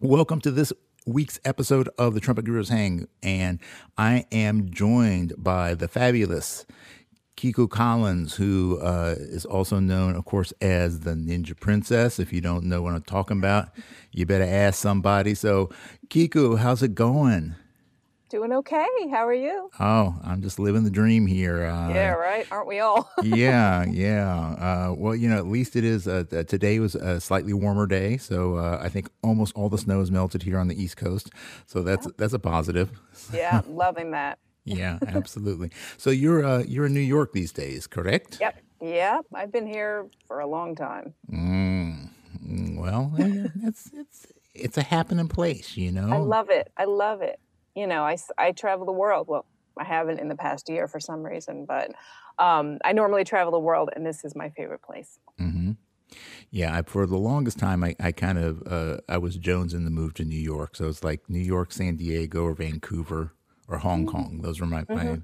Welcome to this week's episode of the Trumpet Gurus Hang, and I am joined by the fabulous Kiku Collins, who uh, is also known, of course, as the Ninja Princess. If you don't know what I'm talking about, you better ask somebody. So, Kiku, how's it going? Doing okay. How are you? Oh, I'm just living the dream here. Uh, yeah, right. Aren't we all? yeah, yeah. Uh, well, you know, at least it is. Uh, today was a slightly warmer day, so uh, I think almost all the snow is melted here on the East Coast. So that's yeah. that's a positive. Yeah, loving that. yeah, absolutely. So you're uh, you're in New York these days, correct? Yep. Yeah, I've been here for a long time. Mm. Well, it's it's it's a happening place, you know. I love it. I love it you know, I, I travel the world. Well, I haven't in the past year for some reason, but um, I normally travel the world, and this is my favorite place. Mm-hmm. Yeah, I, for the longest time, I, I kind of uh, I was Jones in the move to New York, so it's like New York, San Diego, or Vancouver, or Hong mm-hmm. Kong. Those were my mm-hmm. my,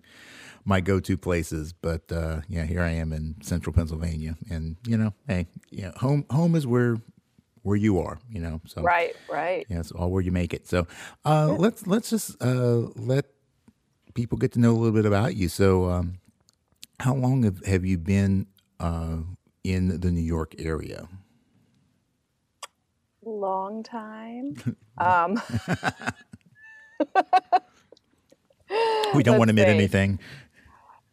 my go to places. But uh, yeah, here I am in Central Pennsylvania, and you know, hey, yeah, home home is where where you are, you know. So right, right. Yeah, it's all where you make it. So uh, yeah. let's let's just uh, let people get to know a little bit about you. So, um, how long have, have you been uh, in the New York area? Long time. um. we don't want to admit anything.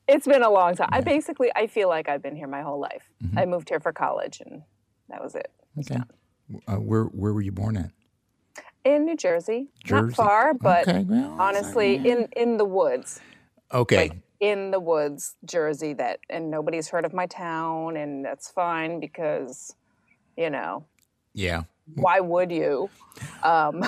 It's been a long time. Yeah. I basically I feel like I've been here my whole life. Mm-hmm. I moved here for college, and that was it. Okay. Uh, where where were you born at? In New Jersey, Jersey. not far, but okay, well, honestly, in in the woods. Okay. Like in the woods, Jersey. That and nobody's heard of my town, and that's fine because, you know. Yeah. Why would you? Um.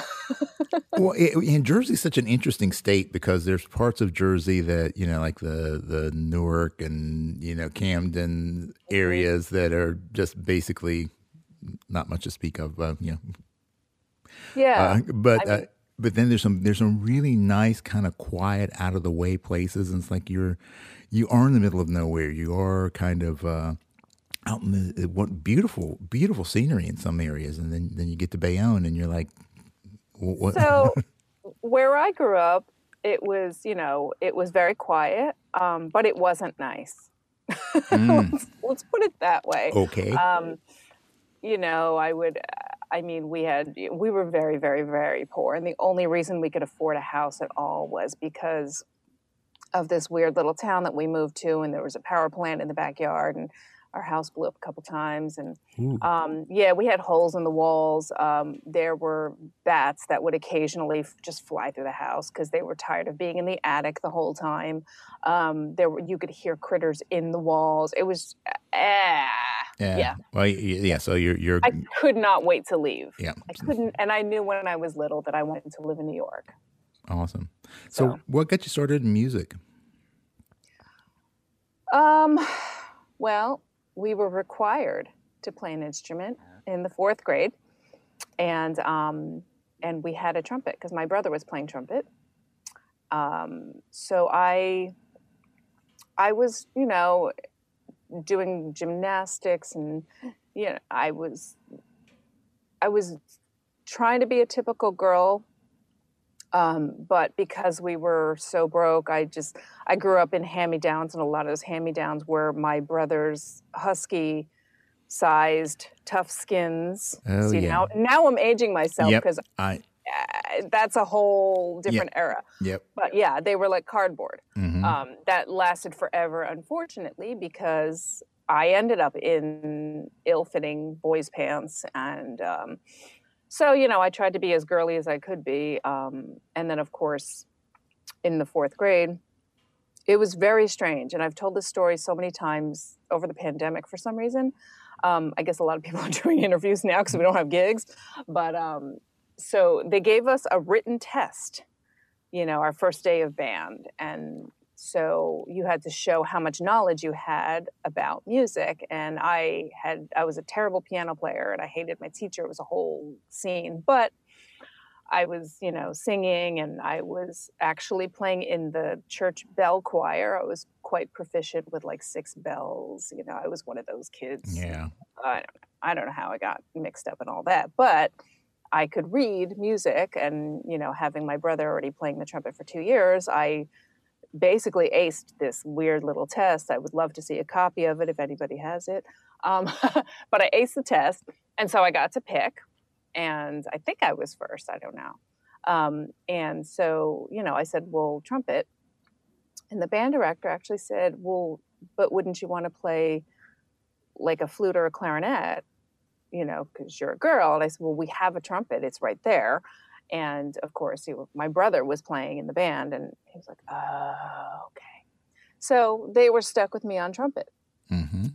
well, it, and Jersey's such an interesting state because there's parts of Jersey that you know, like the the Newark and you know Camden mm-hmm. areas that are just basically not much to speak of. Uh, you know. Yeah. Uh, but I mean, uh, but then there's some there's some really nice kind of quiet, out of the way places, and it's like you're you are in the middle of nowhere. You are kind of. Uh, out in the what beautiful, beautiful scenery in some areas, and then then you get to Bayonne, and you're like, what? So, where I grew up, it was you know it was very quiet, um, but it wasn't nice. Mm. let's, let's, put it that way. Okay. Um, you know, I would, I mean, we had, we were very, very, very poor. And the only reason we could afford a house at all was because of this weird little town that we moved to. And there was a power plant in the backyard. And our house blew up a couple times and um, yeah we had holes in the walls um, there were bats that would occasionally f- just fly through the house because they were tired of being in the attic the whole time. Um, there were you could hear critters in the walls. It was uh, yeah. yeah. well yeah so you're you're i could not wait to leave. Yeah. I couldn't and i knew when i was little that i wanted to live in new york. Awesome. So, so what got you started in music? Um well we were required to play an instrument in the fourth grade, and um, and we had a trumpet because my brother was playing trumpet. Um, so I I was you know doing gymnastics and you know I was I was trying to be a typical girl um, but because we were so broke, I just I grew up in hand-me-downs, and a lot of those hand-me-downs were my brother's husky sized tough skins. Oh, See, yeah. now now I'm aging myself because yep, I uh, that's a whole different yep, era. Yep. But yeah, they were like cardboard. Mm-hmm. Um, that lasted forever, unfortunately, because I ended up in ill-fitting boys' pants and. Um, so, you know, I tried to be as girly as I could be. Um, and then, of course, in the fourth grade, it was very strange. And I've told this story so many times over the pandemic for some reason. Um, I guess a lot of people are doing interviews now because we don't have gigs. But um, so they gave us a written test, you know, our first day of band. And so you had to show how much knowledge you had about music and i had i was a terrible piano player and i hated my teacher it was a whole scene but i was you know singing and i was actually playing in the church bell choir i was quite proficient with like six bells you know i was one of those kids yeah. I don't know, I don't know how i got mixed up in all that but I could read music, and you know, having my brother already playing the trumpet for two years, I basically aced this weird little test. I would love to see a copy of it if anybody has it. Um, but I aced the test, and so I got to pick, and I think I was first. I don't know. Um, and so, you know, I said, "Well, trumpet," and the band director actually said, "Well, but wouldn't you want to play like a flute or a clarinet?" You know, because you're a girl. And I said, "Well, we have a trumpet. It's right there." And of course, he, my brother was playing in the band, and he was like, "Oh, okay." So they were stuck with me on trumpet. Mm-hmm.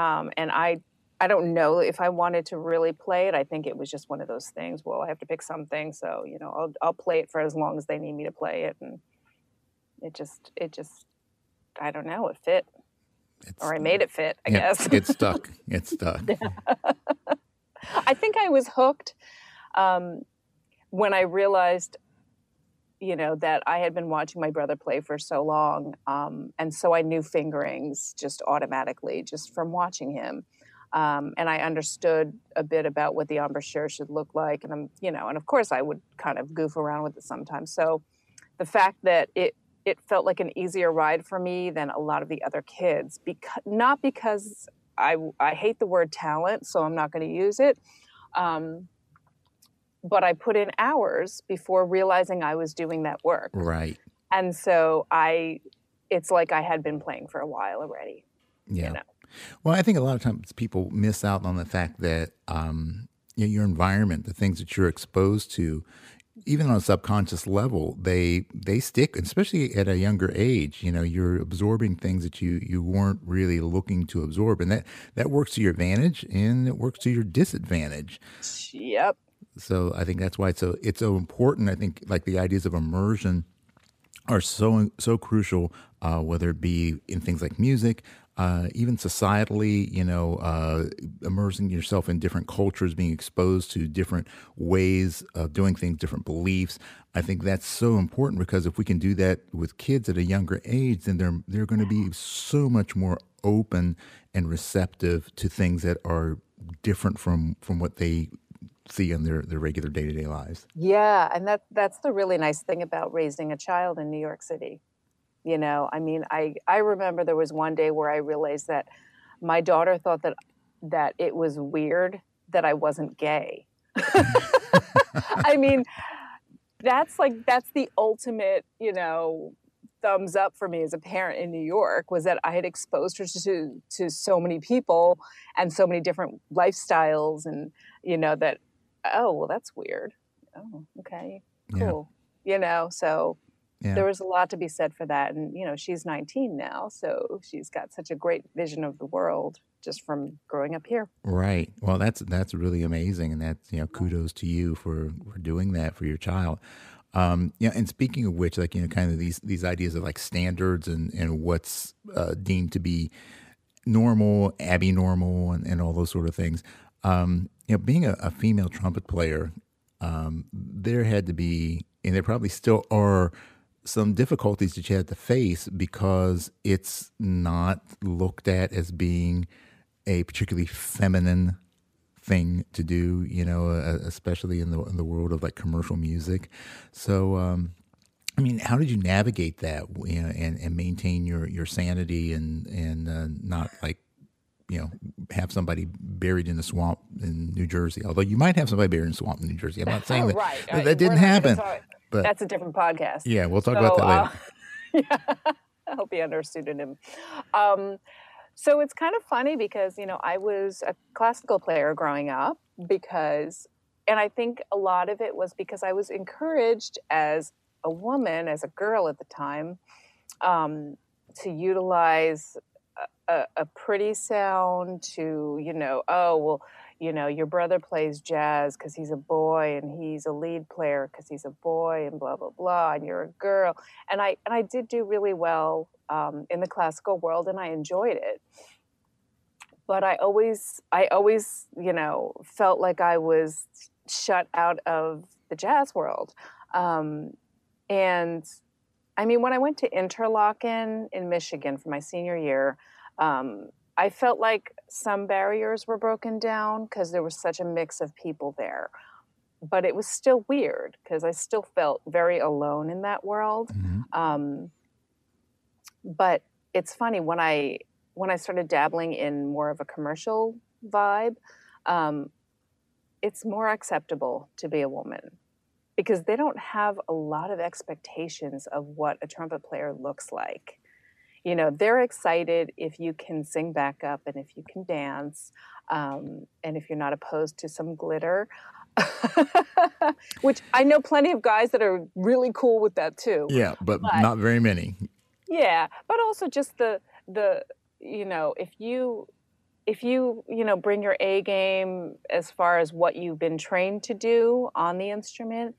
Um, and I, I don't know if I wanted to really play it. I think it was just one of those things. Well, I have to pick something, so you know, I'll I'll play it for as long as they need me to play it, and it just it just I don't know, it fit, it's, or I made it fit. I yeah, guess it stuck. It stuck. I think I was hooked. Um, when I realized, you know, that I had been watching my brother play for so long, um, and so I knew fingerings just automatically just from watching him. Um, and I understood a bit about what the embouchure should look like, and I'm, you know, and of course I would kind of goof around with it sometimes. So the fact that it it felt like an easier ride for me than a lot of the other kids, because not because I I hate the word talent, so I'm not going to use it. Um, but I put in hours before realizing I was doing that work. Right. And so I, it's like I had been playing for a while already. Yeah. You know? Well, I think a lot of times people miss out on the fact that um, you know, your environment, the things that you're exposed to, even on a subconscious level, they they stick, especially at a younger age. You know, you're absorbing things that you you weren't really looking to absorb, and that that works to your advantage and it works to your disadvantage. Yep. So I think that's why it's so it's so important. I think like the ideas of immersion are so so crucial, uh, whether it be in things like music, uh, even societally, you know, uh, immersing yourself in different cultures, being exposed to different ways of doing things, different beliefs. I think that's so important because if we can do that with kids at a younger age, then they're they're going to be so much more open and receptive to things that are different from from what they see in their, their regular day to day lives. Yeah, and that that's the really nice thing about raising a child in New York City. You know, I mean, I I remember there was one day where I realized that my daughter thought that that it was weird that I wasn't gay. I mean, that's like that's the ultimate, you know, thumbs up for me as a parent in New York was that I had exposed her to to so many people and so many different lifestyles and you know that oh well that's weird oh okay cool yeah. you know so yeah. there was a lot to be said for that and you know she's 19 now so she's got such a great vision of the world just from growing up here right well that's that's really amazing and that's you know kudos to you for for doing that for your child um, yeah, and speaking of which, like you know, kind of these these ideas of like standards and and what's uh, deemed to be normal, abnormal, and, and all those sort of things. Um, you know, being a, a female trumpet player, um, there had to be, and there probably still are, some difficulties that you had to face because it's not looked at as being a particularly feminine thing to do, you know, uh, especially in the in the world of like commercial music. So, um, I mean, how did you navigate that you know, and and maintain your your sanity and and uh, not like you know, have somebody buried in the swamp in New Jersey. Although you might have somebody buried in the swamp in New Jersey. I'm not saying that right. that, that didn't happen. but that's a different podcast. Yeah, we'll talk so, about that later. Uh, yeah, I hope you under a pseudonym. Um, so it's kind of funny because you know I was a classical player growing up because, and I think a lot of it was because I was encouraged as a woman, as a girl at the time, um, to utilize a, a pretty sound to you know oh well you know your brother plays jazz because he's a boy and he's a lead player because he's a boy and blah blah blah and you're a girl. And i and i did do really well um, in the classical world and i enjoyed it. But i always i always you know felt like i was shut out of the jazz world. Um, and i mean when i went to interlochen in michigan for my senior year um, I felt like some barriers were broken down because there was such a mix of people there. but it was still weird because I still felt very alone in that world. Mhm. Um, but it's funny when I when I started dabbling in more of a commercial vibe, um, it's more acceptable to be a woman because they don't have a lot of expectations of what a trumpet player looks like. You know, they're excited if you can sing back up and if you can dance, um, and if you're not opposed to some glitter. Which I know plenty of guys that are really cool with that too. Yeah, but But- not very many. Yeah, but also just the the you know if you if you you know bring your A game as far as what you've been trained to do on the instrument,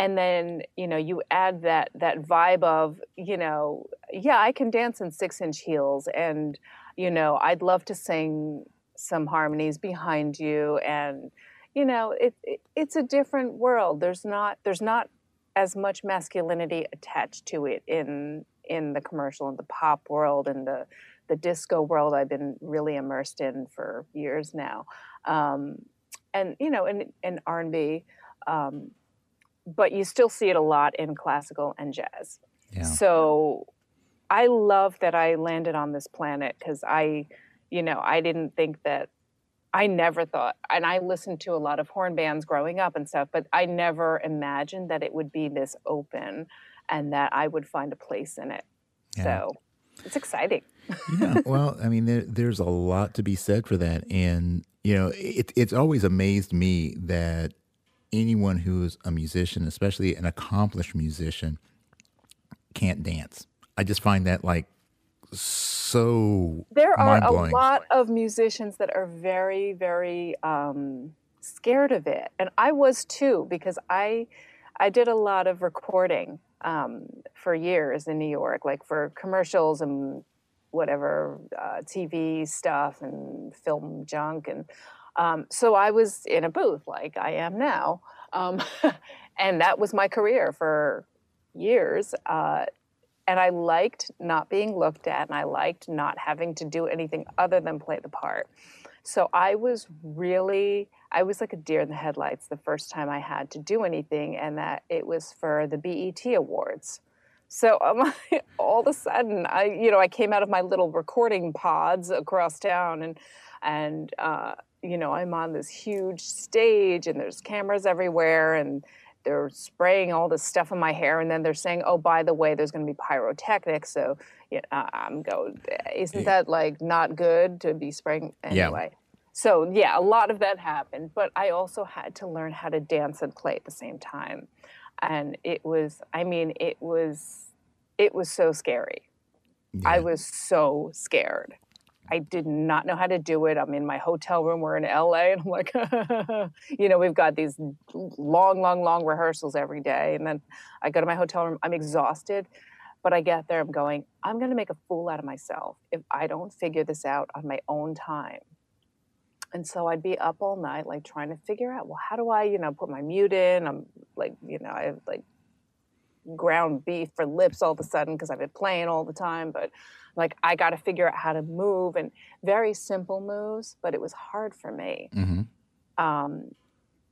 and then you know you add that that vibe of you know yeah I can dance in six inch heels and you know I'd love to sing some harmonies behind you and you know it, it it's a different world. There's not there's not as much masculinity attached to it in in the commercial and the pop world and the the disco world I've been really immersed in for years now, um, and you know, in in R and B, um, but you still see it a lot in classical and jazz. Yeah. So I love that I landed on this planet because I, you know, I didn't think that. I never thought, and I listened to a lot of horn bands growing up and stuff, but I never imagined that it would be this open and that I would find a place in it. Yeah. So it's exciting. yeah, well, I mean, there, there's a lot to be said for that, and you know, it, it's always amazed me that anyone who's a musician, especially an accomplished musician, can't dance. I just find that like so There are a lot of musicians that are very, very um, scared of it, and I was too because I I did a lot of recording um, for years in New York, like for commercials and whatever uh, TV stuff and film junk, and um, so I was in a booth like I am now, um, and that was my career for years. Uh, and I liked not being looked at, and I liked not having to do anything other than play the part. So I was really, I was like a deer in the headlights the first time I had to do anything, and that it was for the BET Awards. So I'm all of a sudden, I, you know, I came out of my little recording pods across town, and and uh, you know, I'm on this huge stage, and there's cameras everywhere, and they're spraying all this stuff in my hair, and then they're saying, "Oh, by the way, there's going to be pyrotechnics." So, yeah, I'm going. Isn't that like not good to be spraying Yeah. anyway? So yeah, a lot of that happened, but I also had to learn how to dance and play at the same time, and it was. I mean, it was. It was so scary. I was so scared. I did not know how to do it. I'm in my hotel room. We're in LA, and I'm like, you know, we've got these long, long, long rehearsals every day. And then I go to my hotel room. I'm exhausted, but I get there. I'm going, I'm going to make a fool out of myself if I don't figure this out on my own time. And so I'd be up all night, like trying to figure out, well, how do I, you know, put my mute in? I'm like, you know, I have like ground beef for lips all of a sudden because I've been playing all the time. But like, I got to figure out how to move and very simple moves, but it was hard for me. Mhm. Um,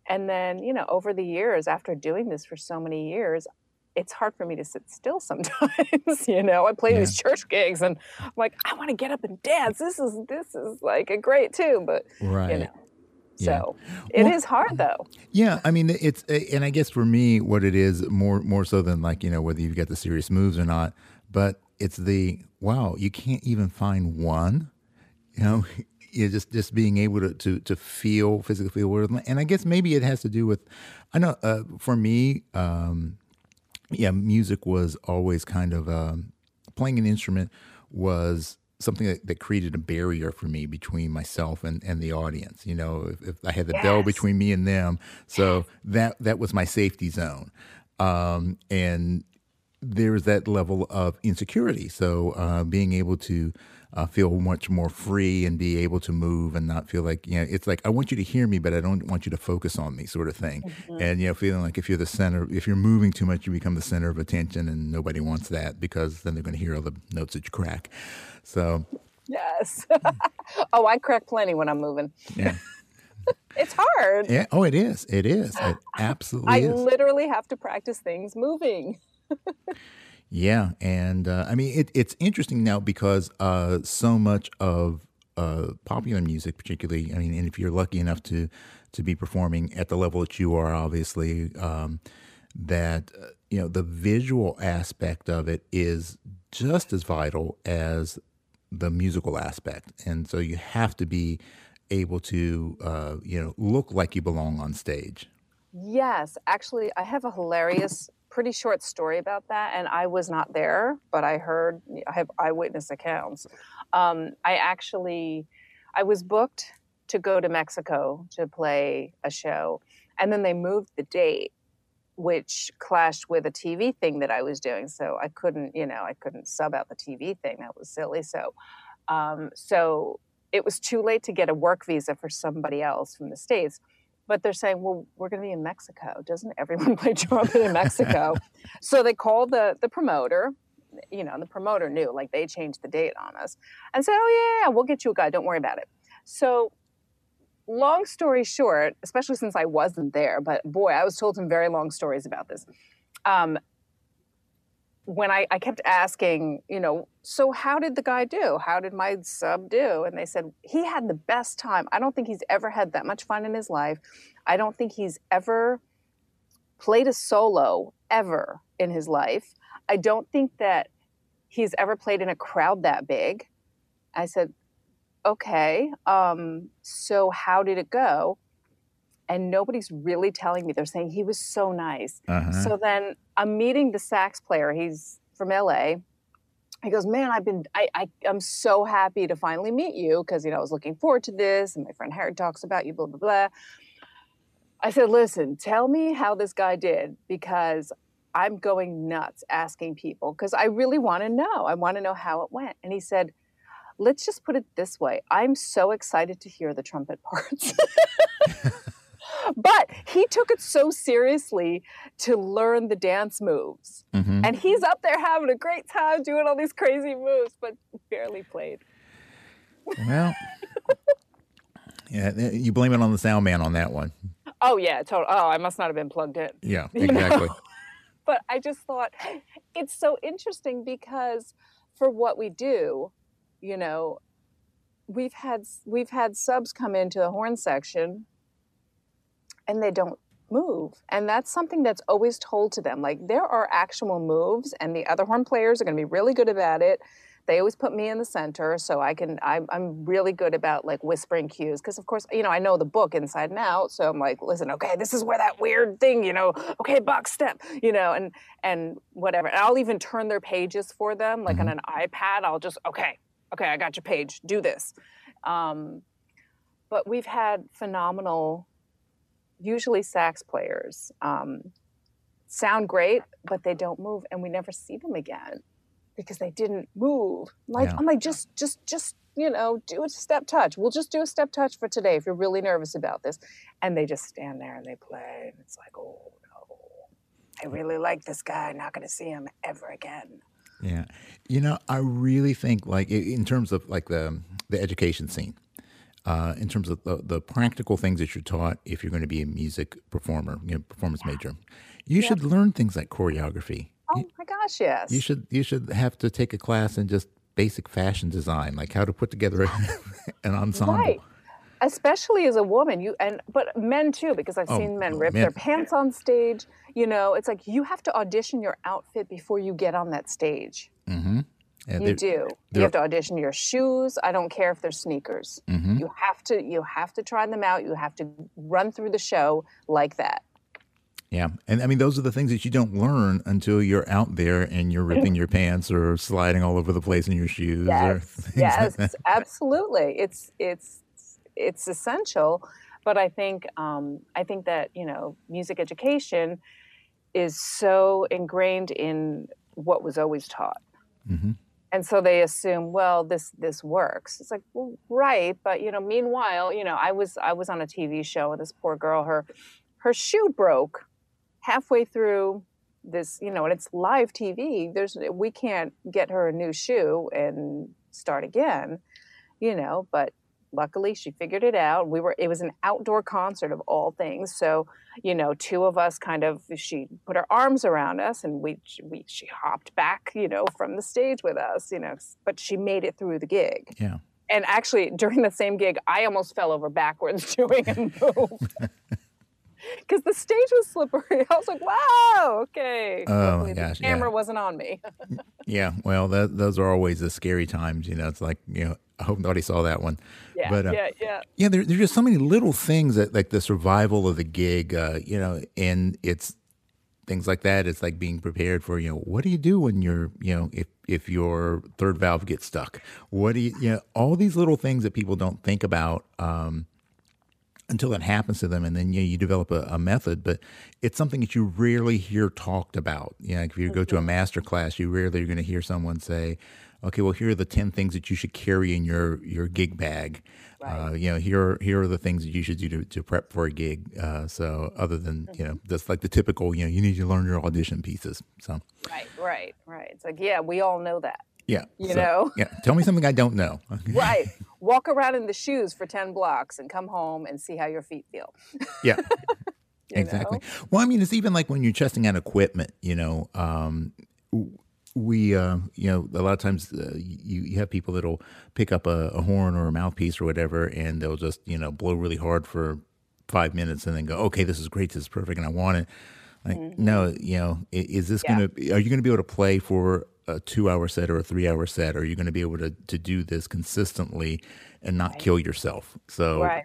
and then, you know, over the years, after doing this for so many years, it's hard for me to sit still sometimes. you know, I play Yeah. these church gigs and I'm like, I want to get up and dance. This is this is like a great tune, but right. you know. Yeah. So it is Well- hard though. Yeah, I mean it's and I guess for me what it is more more so than like, you know, whether you've got the serious moves or not, but it's the wow, you can't even find one. You know, you just just being able to to to feel physically feel with them. And I guess maybe it has to do with I know uh, for me um yeah, music was always kind of um, playing an instrument was something that, that created a barrier for me between myself and, and the audience. You know, if, if I had the bell between me and them, so that that was my safety zone, um, and there's that level of insecurity. So uh, being able to uh, feel much more free and be able to move and not feel like you know it's like I want you to hear me, but I don't want you to focus on me, sort of thing. And you know, feeling like if you're the center, if you're moving too much, you become the center of attention, and nobody wants that because then they're going to hear all the notes that you crack. So Yes. oh, I crack plenty when I'm moving. yeah. it's hard. Yeah. Oh, it is. It is. It absolutely I is. literally have to practice things moving. Yeah, and uh, I mean it, it's interesting now because uh, so much of uh, popular music, particularly, I mean, and if you're lucky enough to to be performing at the level that you are, obviously, um, that uh, you know the visual aspect of it is just as vital as the musical aspect, and so you have to be able to uh, you know look like you belong on stage. Yes, actually, I have a hilarious, pretty short story about that, and I was not there, but I heard, I have eyewitness accounts. Um, I actually, I was booked to go to Mexico to play a show, and then they moved the date, which clashed with a TV thing that I was doing. So I couldn't, you know, I couldn't sub out the TV thing. That was silly. So, um, so it was too late to get a work visa for somebody else from the states but they're saying, well, we're going to be in Mexico. Doesn't everyone play trumpet in Mexico? so they called the the promoter. You know, and the promoter knew, like they changed the date on us, and said, oh yeah, yeah, we'll get you a guy. Don't worry about it. So, long story short, especially since I wasn't there, but boy, I was told some very long stories about this. Um, when I, I kept asking, you know, so how did the guy do? How did my sub do? And they said, he had the best time. I don't think he's ever had that much fun in his life. I don't think he's ever played a solo ever in his life. I don't think that he's ever played in a crowd that big. I said, okay, um, so how did it go? And nobody's really telling me. They're saying he was so nice. Uh-huh. So then I'm meeting the sax player. He's from LA. He goes, man, I've been, I, I, I'm so happy to finally meet you because, you know, I was looking forward to this. And my friend Harry talks about you, blah, blah, blah. I said, listen, tell me how this guy did because I'm going nuts asking people because I really want to know. I want to know how it went. And he said, let's just put it this way I'm so excited to hear the trumpet parts. but he took it so seriously to learn the dance moves. Mhm. And he's up there having a great time doing all these crazy moves, but barely played. Well, yeah, you blame it on the sound man on that one. Oh, yeah, total. Oh, I must not have been plugged in. Yeah, You know? exactly. But I just thought it's so interesting because for what we do, you know, we've had we've had subs come into the horn section and they don't move. And that's something that's always told to them. Like there are actual moves and the other horn players are going to be really good about it. They always put me in the center so I can I'm I'm really good about like whispering cues because of course, you know, I know the book inside and out, so I'm like, listen, okay, this is where that weird thing, you know, okay, box step, you know, and and whatever. And I'll even turn their pages for them like on an iPad. I'll just okay, okay, I got your page. Do this. Um, but we've had phenomenal usually sax players um, sound great, but they don't move, and we never see them again because they didn't move. Like Yeah. I'm like, just, just, just, you know, do a step touch. We'll just do a step touch for today if you're really nervous about this. And they just stand there and they play, and it's like, oh no, I really like this guy. Not going to see him ever again. Yeah, you know, I really think like in terms of like the the education scene, uh, in terms of the, the practical things that you're taught if you're going to be a music performer, you know, performance major, you should learn things like choreography. Oh my gosh, yes. You should you should have to take a class in just basic fashion design, like how to put together an ensemble. Right. Especially as a woman, you and but men too, because I've Oh, seen men oh, rip men. their pants on stage. You know, it's like you have to audition your outfit before you get on that stage. Mm-hmm. Yeah, You do. You have to audition your shoes. I don't care if they're sneakers. mhm. You have to. You have to try them out. You have to run through the show like that. Yeah, and I mean those are the things that you don't learn until you're out there and you're ripping your pants or sliding all over the place in your shoes. or Yes, like yes, absolutely. It's it's it's essential, but I think um, I think that you know music education is so ingrained in what was always taught, Mhm. And so they assume, well, this this works. It's like, well, right, but you know, meanwhile, you know, I was I was on a TV show and this poor girl, her her shoe broke halfway through this you know and it's live tv there's we can't get her a new shoe and start again you know but luckily she figured it out we were it was an outdoor concert of all things so you know two of us kind of she put her arms around us and we we she hopped back you know from the stage with us you know but she made it through the gig yeah and actually during the same gig i almost fell over backwards doing a move because the stage was slippery. I was like, "Wow, okay." Oh my gosh, the camera yeah. wasn't on me. yeah, well, that, those are always the scary times. You know, it's like you know, I hope nobody saw that one. Yeah, but, uh, yeah, yeah. Yeah, there, there's just so many little things that like the survival of the gig. Uh, you know, and it's things like that. It's like being prepared for you know, what do you do when you're you know if if your third valve gets stuck? What do you you know all these little things that people don't think about. Um, until it happens to them and then you, know, you develop a, a, method but it's something that you rarely hear talked about you know if you go to a master class you rarely are going to hear someone say okay well here are the 10 things that you should carry in your your gig bag right. uh, you know here are, here are the things that you should do to, to prep for a gig uh, so other than you know just like the typical you know you need to learn your audition pieces so right right right it's like yeah we all know that yeah. You so, know? Yeah. Tell me something I don't know. right. Walk around in the shoes for 10 blocks and come home and see how your feet feel. Yeah. exactly. Know? Well, I mean, it's even like when you're testing out equipment, you know, um, we, uh, you know, a lot of times uh, you, you have people that'll pick up a, a horn or a mouthpiece or whatever, and they'll just, you know, blow really hard for five minutes and then go, okay, this is great. This is perfect. And I want it. Like, mm-hmm. no, you know, is this yeah. going to, are you going to be able to play for a two hour set or a three hour set? Are you going to be able to, to do this consistently and not right. kill yourself? So, right,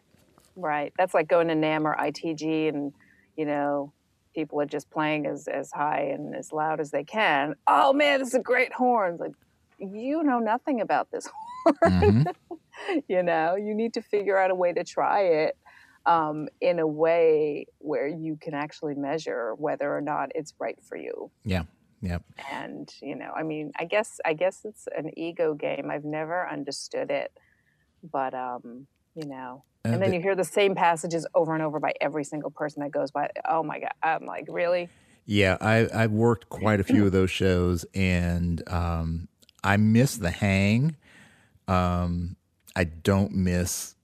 right. That's like going to NAMM or ITG and, you know, people are just playing as, as high and as loud as they can. Oh man, this is a great horn. Like, you know nothing about this horn. Mm-hmm. you know, you need to figure out a way to try it um, in a way where you can actually measure whether or not it's right for you. Yeah. Yep. And you know, I mean, I guess I guess it's an ego game. I've never understood it, but um, you know, and, and then the, you hear the same passages over and over by every single person that goes by. Oh my god! I'm like, really? Yeah, I I've worked quite a few of those shows, and um, I miss the hang. Um, I don't miss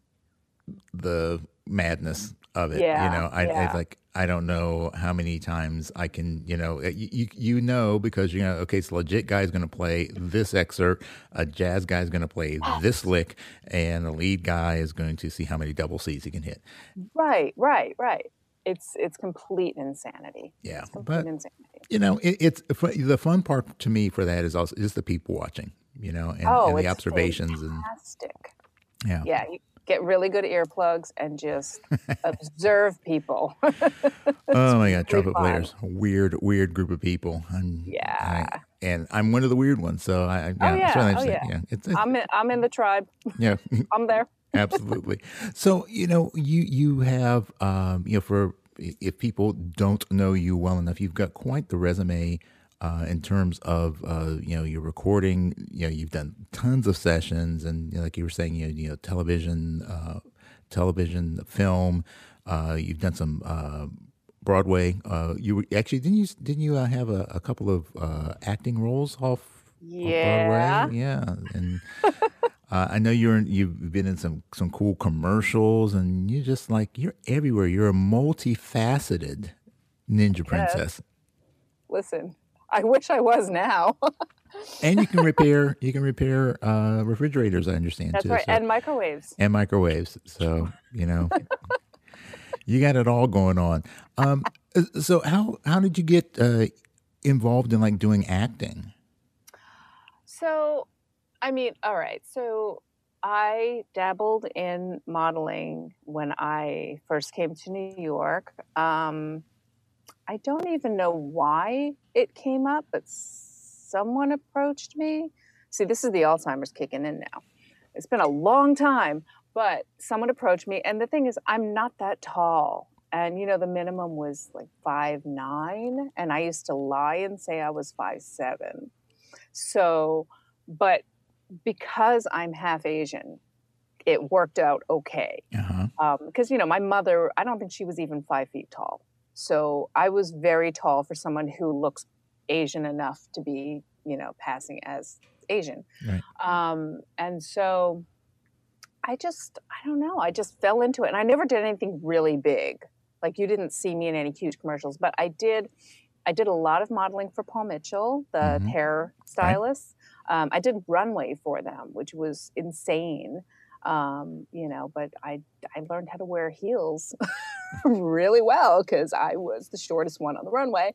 the madness of it. Yeah, you know, I, yeah. I like I don't know how many times I can, you know, you you know because you know, okay, so legit guy is going to play this excerpt, a jazz guy is going to play this lick, and the lead guy is going to see how many double C's he can hit. Right, right, right. It's it's complete insanity. Yeah, complete but insanity. you know, it, it's the fun part to me for that is also just the people watching, you know, and, oh, and the observations fantastic. and yeah, yeah get really good earplugs and just observe people. oh my god, trumpet fun. players, weird, weird group of people. And yeah, I, and I'm one of the weird ones. So I, yeah, oh yeah, oh, yeah. yeah. It's, it's, I'm in, I'm in the tribe. Yeah, I'm there. Absolutely. So you know, you you have um, you know for if people don't know you well enough, you've got quite the resume uh, in terms of uh, you know your recording. You know you've done tons of sessions, and you know, like you were saying, you know, you know television, uh, television, film. Uh, you've done some uh, Broadway. Uh, you actually didn't you didn't you have a, a couple of acting roles off, yeah. off Broadway? Yeah, and. Uh, I know you're in, you've been in some some cool commercials, and you just like you're everywhere. You're a multifaceted ninja princess. Listen, I wish I was now. and you can repair you can repair uh, refrigerators. I understand. That's too, right, so. and microwaves. And microwaves. So you know, you got it all going on. Um, so how how did you get uh, involved in like doing acting? So, I mean, all right. So I dabbled in modeling when I first came to New York. Um, I don't even know why it came up, but someone approached me. See, this is the Alzheimer's kicking in now. It's been a long time, but someone approached me. And the thing is, I'm not that tall. And, you know, the minimum was like five nine, And I used to lie and say I was five seven. So, but because I'm half Asian, it worked out okay. Because, uh-huh. um, you know, my mother, I don't think she was even five feet tall. So I was very tall for someone who looks Asian enough to be, you know, passing as Asian. Right. Um, and so I just, I don't know. I just fell into it. And I never did anything really big. Like you didn't see me in any huge commercials, but I did. I did a lot of modeling for Paul Mitchell, the mm-hmm. hair stylist. Right. Um, I did runway for them, which was insane. Um, you know, but I I learned how to wear heels really well because I was the shortest one on the runway.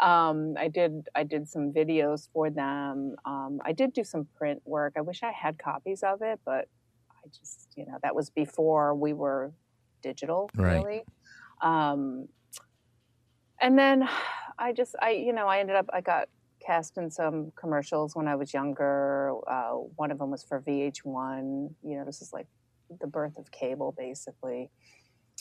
Um, I did I did some videos for them. Um, I did do some print work. I wish I had copies of it, but I just you know that was before we were digital right. really. Um, and then I just I you know I ended up I got cast in some commercials when I was younger. Uh, one of them was for VH1. You know, this is like the birth of cable, basically.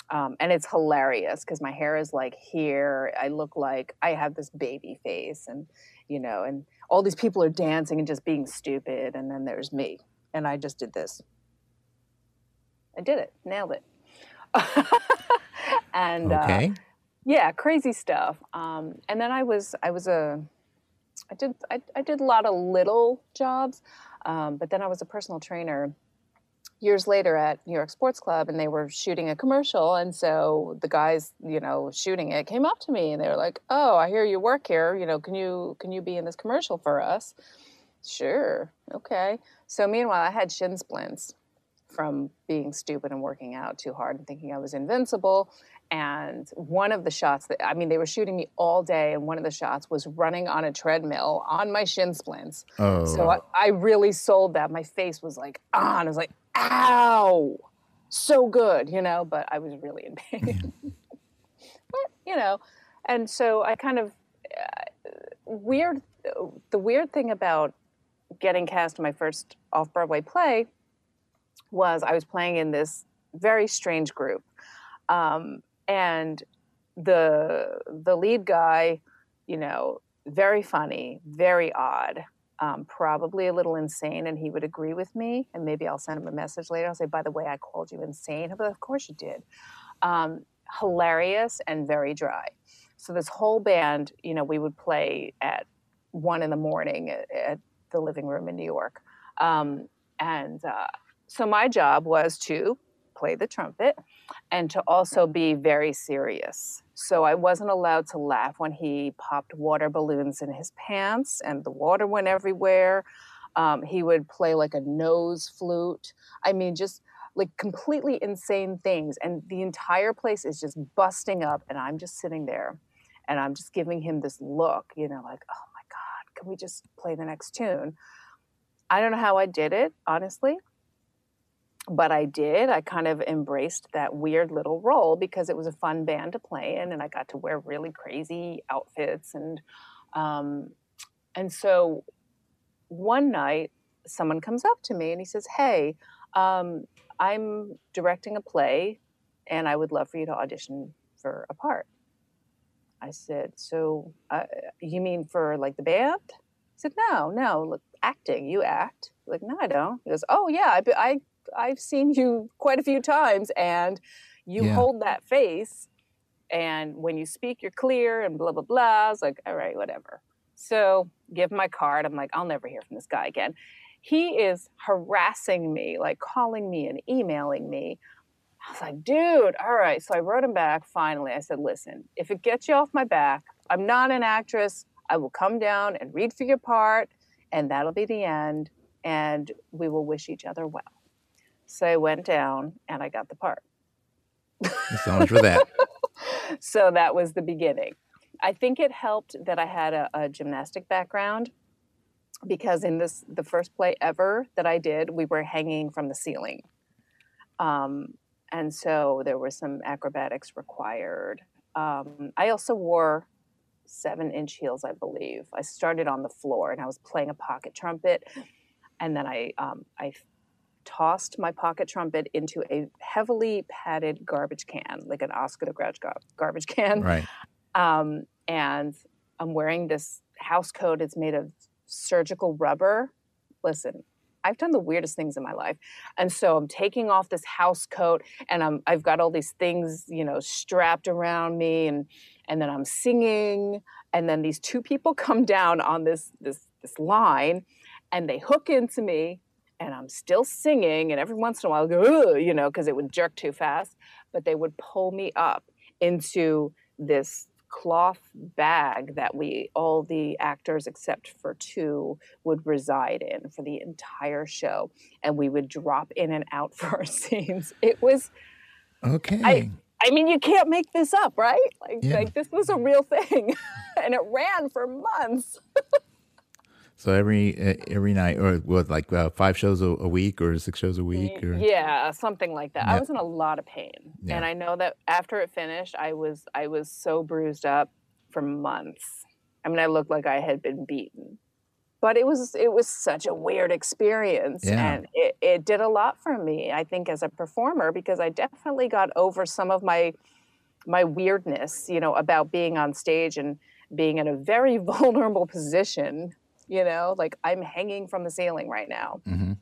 Um, and it's hilarious because my hair is like here. I look like I have this baby face, and you know, and all these people are dancing and just being stupid, and then there's me, and I just did this. I did it, nailed it. and uh, okay. Uh, yeah, crazy stuff. Um, and then I was I was a I did I, I did a lot of little jobs, um, but then I was a personal trainer years later at New York Sports Club and they were shooting a commercial and so the guys, you know, shooting it came up to me and they were like, "Oh, I hear you work here, you know, can you can you be in this commercial for us?" Sure. Okay. So meanwhile, I had shin splints from being stupid and working out too hard and thinking I was invincible. And one of the shots that, I mean, they were shooting me all day, and one of the shots was running on a treadmill on my shin splints. Oh. So I, I really sold that. My face was like on. I was like, ow, so good, you know, but I was really in pain. but, you know, and so I kind of, uh, weird, the weird thing about getting cast in my first off Broadway play was I was playing in this very strange group. Um, and the the lead guy, you know, very funny, very odd, um, probably a little insane, and he would agree with me. And maybe I'll send him a message later. I'll say, "By the way, I called you insane." But of course you did. Um, hilarious and very dry. So this whole band, you know, we would play at one in the morning at, at the living room in New York, um, and uh, so my job was to play the trumpet and to also be very serious. So I wasn't allowed to laugh when he popped water balloons in his pants and the water went everywhere. Um, he would play like a nose flute. I mean, just like completely insane things. And the entire place is just busting up. And I'm just sitting there and I'm just giving him this look, you know, like, oh my God, can we just play the next tune? I don't know how I did it, honestly but I did. I kind of embraced that weird little role because it was a fun band to play in, and I got to wear really crazy outfits and um, and so one night someone comes up to me and he says, "Hey, um, I'm directing a play, and I would love for you to audition for a part." I said, "So uh, you mean for like the band?" He said, "No, no, look, acting. You act." Like, no, I don't. He goes, "Oh yeah, I, I I've seen you quite a few times, and you yeah. hold that face, and when you speak, you're clear, and blah blah blah. It's like, all right, whatever. So give my card. I'm like, I'll never hear from this guy again. He is harassing me, like calling me and emailing me. I was like, dude, all right. So I wrote him back finally. I said, listen, if it gets you off my back, I'm not an actress. I will come down and read for your part, and that'll be the end. And we will wish each other well. So I went down and I got the part. so much for that. so that was the beginning. I think it helped that I had a, a, gymnastic background because in this the first play ever that I did, we were hanging from the ceiling, um, and so there was some acrobatics required. Um, I also wore seven inch heels, I believe. I started on the floor and I was playing a pocket trumpet, and then I um, I tossed my pocket trumpet into a heavily padded garbage can, like an Oscar the Grouch garbage can. Right. Um, and I'm wearing this house coat. It's made of surgical rubber. Listen, I've done the weirdest things in my life. And so I'm taking off this house coat and I'm I've got all these things, you know, strapped around me and and then I'm singing and then these two people come down on this this this line and they hook into me and I'm still singing, and every once in a while, I go, you know, because it would jerk too fast. But they would pull me up into this cloth bag that we, all the actors except for two, would reside in for the entire show. And we would drop in and out for our scenes. It was. Okay. I, I mean, you can't make this up, right? Like, Yeah. like this was a real thing, and it ran for months. So every uh, every night, or what, like uh, five shows a, a week, or six shows a week, or Yeah, something like that. Yeah. I was in a lot of pain, Yeah. and I know that after it finished, I was I was so bruised up for months. I mean, I looked like I had been beaten, but it was it was such a weird experience, Yeah. and it, it did a lot for me. I think as a performer because I definitely got over some of my my weirdness, you know, about being on stage and being in a very vulnerable position. You know, like I'm hanging from the ceiling right now. hmm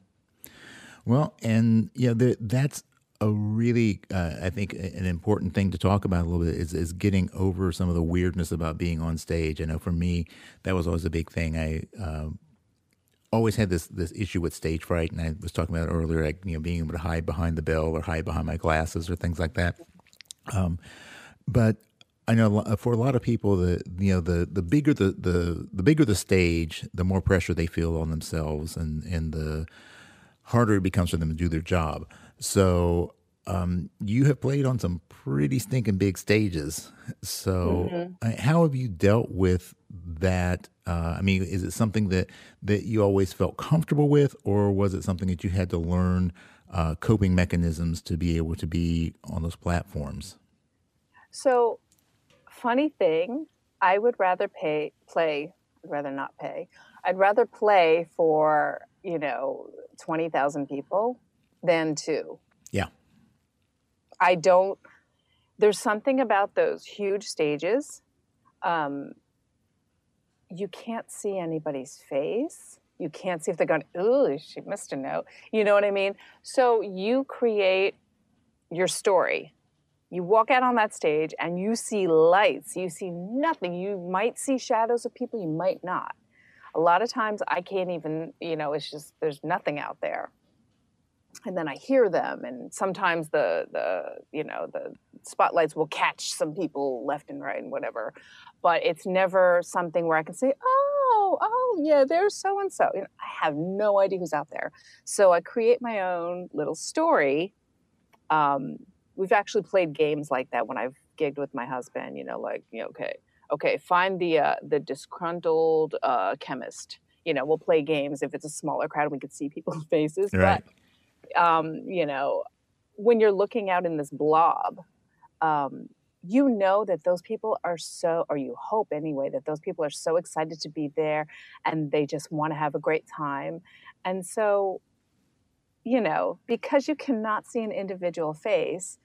Well, and yeah, the, that's a really, uh, I think, an important thing to talk about a little bit is, is getting over some of the weirdness about being on stage. I know for me, that was always a big thing. I um always had this this issue with stage fright, and I was talking about earlier, like you know, being able to hide behind the bell or hide behind my glasses or things like that. Um, but I know for a lot of people, the you know the the bigger the the the bigger the stage, the more pressure they feel on themselves, and and the harder it becomes for them to do their job. So um, you have played on some pretty stinking big stages. So uh, how have you dealt with that? Uh, I mean, is it something that that you always felt comfortable with, or was it something that you had to learn uh, coping mechanisms to be able to be on those platforms? So, funny thing, I would rather pay play. I'd rather not pay. I'd rather play for you know twenty thousand people than two. Yeah. I don't. There's something about those huge stages. Um, you can't see anybody's face. You can't see if they're going, ooh, she missed a note. You know what I mean? So you create your story. You walk out on that stage and you see lights. You see nothing. You might see shadows of people, you might not. A lot of times I can't even, you know, it's just there's nothing out there. And then I hear them and sometimes the the, you know, the spotlights will catch some people left and right and whatever. But it's never something where I can say, "Oh, oh, yeah, there's so and so." I have no idea who's out there. So I create my own little story um, we've actually played games like that when I've gigged with my husband. You know, like you know, okay, okay, find the uh, the disgruntled uh, chemist. You know, we'll play games if it's a smaller crowd. We could see people's faces, Right. but um, you know, when you're looking out in this blob. Um, you know that those people are so, or you hope anyway, that those people are so excited to be there and they just want to have a great time. And so you know, because you cannot see an individual face,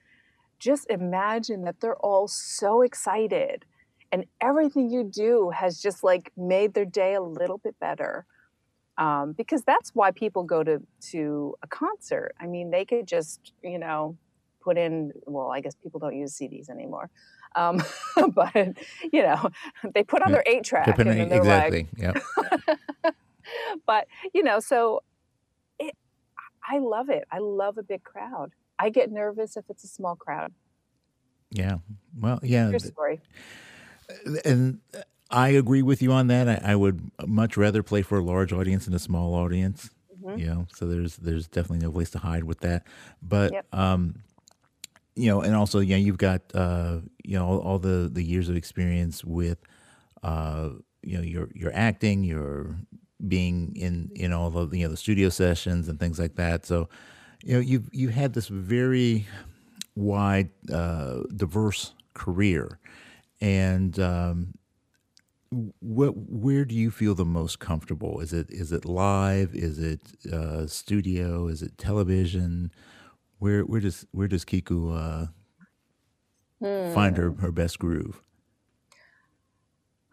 just imagine that they're all so excited and everything you do has just like made their day a little bit better. Um, because that's why people go to to a concert. I mean, they could just, you know, put in. Well, I guess people don't use CDs anymore, um, but you know, they put on their eight track and Depending- then they're like, exactly. yeah. but you know, so it, I love it. I love a big crowd. I get nervous if it's a small crowd. Yeah. Well, yeah. Your story. and I agree with you on that. I, I would much rather play for a large audience than a small audience. Mhm. You know, so there's there's definitely no place to hide with that. But Yep. um, you know, and also, yeah, you've got uh, you know, all, all the the years of experience with uh, you know, your your acting, your being in in all the you know the studio sessions and things like that. So, you know, you've you had this very wide, uh, diverse career, and um, what where do you feel the most comfortable? Is it is it live? Is it uh, studio? Is it television? Where where does where does Kiku uh, find her, her best groove?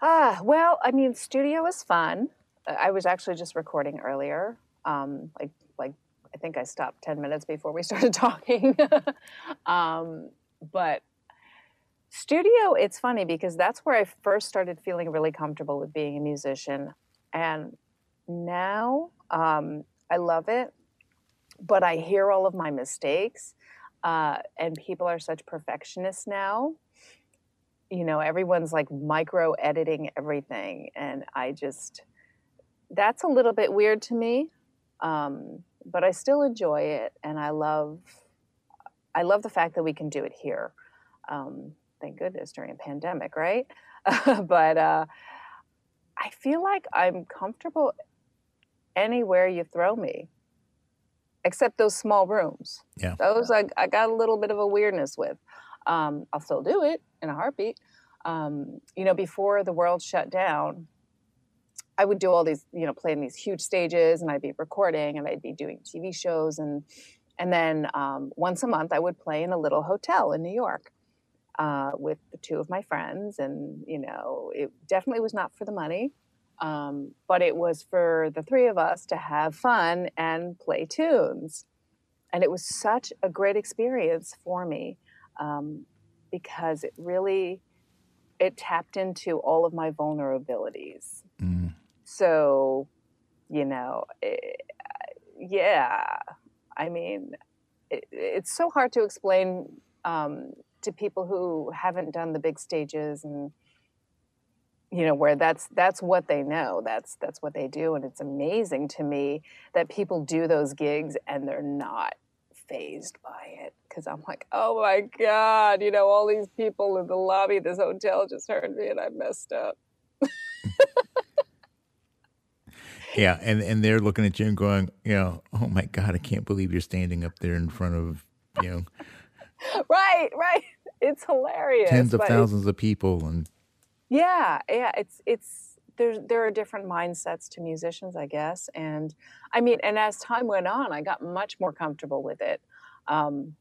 Ah, well, I mean, studio is fun. I was actually just recording earlier. Um, like I think I stopped ten minutes before we started talking. um, but studio, it's funny because that's where I first started feeling really comfortable with being a musician, and now um, I love it. but I hear all of my mistakes, uh, and people are such perfectionists now. You know, everyone's like micro editing everything, and I just that's a little bit weird to me. Um, but I still enjoy it, and I love I love the fact that we can do it here. Um, thank goodness during a pandemic, right? but uh, I feel like I'm comfortable anywhere you throw me, except those small rooms. Yeah. Those I, I got a little bit of a weirdness with. Um, I'll still do it in a heartbeat. Um, you know, before the world shut down, I would do all these, you know, play in these huge stages, and I'd be recording, and I'd be doing TV shows, and and then um, once a month I would play in a little hotel in New York uh, with the two of my friends, and you know, it definitely was not for the money, um, but it was for the three of us to have fun and play tunes, and it was such a great experience for me um, because it really it tapped into all of my vulnerabilities. So, you know, it, yeah, I mean, it, it's so hard to explain um, to people who haven't done the big stages and you know where that's that's what they know that's that's what they do and it's amazing to me that people do those gigs and they're not fazed by it because i'm like oh my god you know all these people in the lobby this hotel just heard me and i messed up Yeah, and and they're looking at you and going, you know, oh my god, I can't believe you're standing up there in front of, you know, right right it's hilarious tens of thousands of people and Yeah, yeah, it's it's there's there are different mindsets to musicians, I guess, and I mean, and as time went on, I got much more comfortable with it. Um,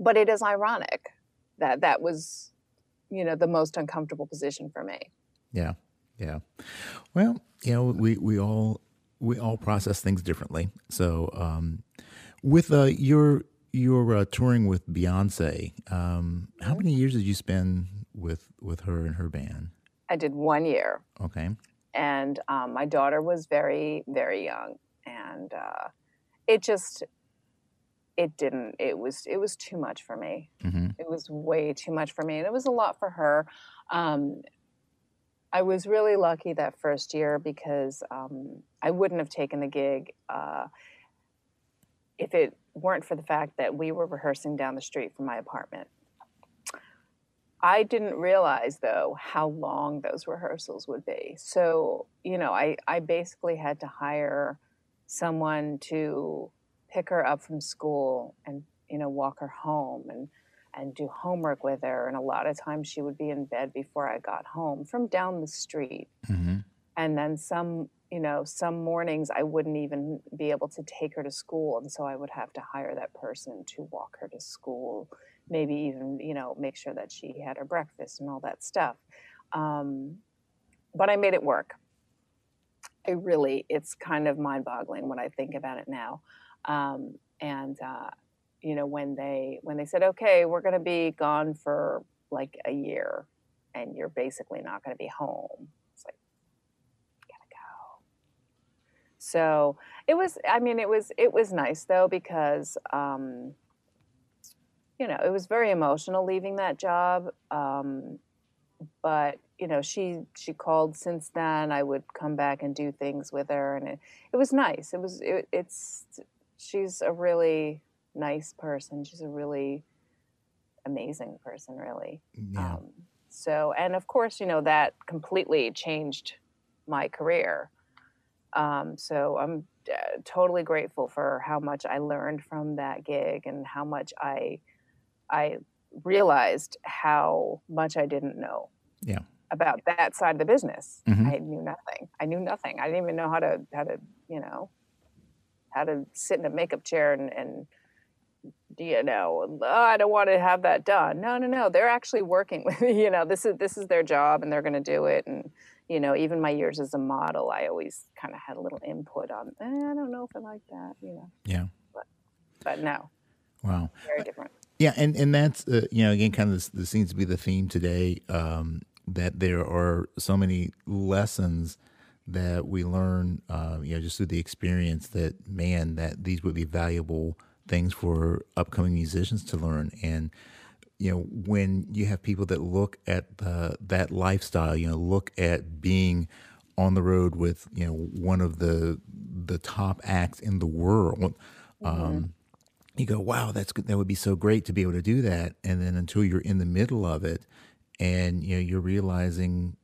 but it is ironic that that was, you know, the most uncomfortable position for me. Yeah, yeah. Well, you know, we we all we all process things differently. So, um, with uh, your your uh, touring with Beyonce, um, how many years did you spend with with her and her band? I did one year, Okay, and um, my daughter was very very young, and uh, it just it didn't it was it was too much for me. hmm it was way too much for me and it was a lot for her um, i was really lucky that first year because um, i wouldn't have taken the gig uh, if it weren't for the fact that we were rehearsing down the street from my apartment. I didn't realize though how long those rehearsals would be. So you know i, I basically had to hire someone to pick her up from school and you know walk her home and and do homework with her. And a lot of times she would be in bed before I got home from down the street. hmm And then some, you know, some mornings I wouldn't even be able to take her to school. And so I would have to hire that person to walk her to school, maybe even, you know, make sure that she had her breakfast and all that stuff. Um, but I made it work. I really, it's kind of mind boggling when I think about it now. Um, and, uh, you know when they when they said okay we're going to be gone for like a year and you're basically not going to be home it's like gotta go. So it was i mean it was it was nice though because um you know it was very emotional leaving that job um but you know she she called since then. I would come back and do things with her and it, it was nice. It was it, it's she's a really nice person. She's a really amazing person, really. Yeah. Um, so, and of course, you know, that completely changed my career. Um, so I'm uh, totally grateful for how much I learned from that gig and how much I, I realized how much I didn't know. Yeah. About that side of the business, Mhm. I knew nothing. I knew nothing. I didn't even know how to how to you know how to sit in a makeup chair and, and you know "Oh, i don't want to have that done no no no they're actually working with you know this is this is their job and they're going to do it and you know even my years as a model i always kind of had a little input on eh, i don't know if i like that you know Yeah. but but no Wow. very different Yeah, and and that's uh, you know again kind of this, this seems to be the theme today um, that there are so many lessons that we learn, uh, you know, just through the experience that man, that these would be valuable things for upcoming musicians to learn. And you know, when you have people that look at the, that lifestyle, you know, look at being on the road with you know one of the the top acts in the world. Mm-hmm. Um, you go, wow, that's good. That would be so great to be able to do that. And then until you're in the middle of it, and you know you're realizing,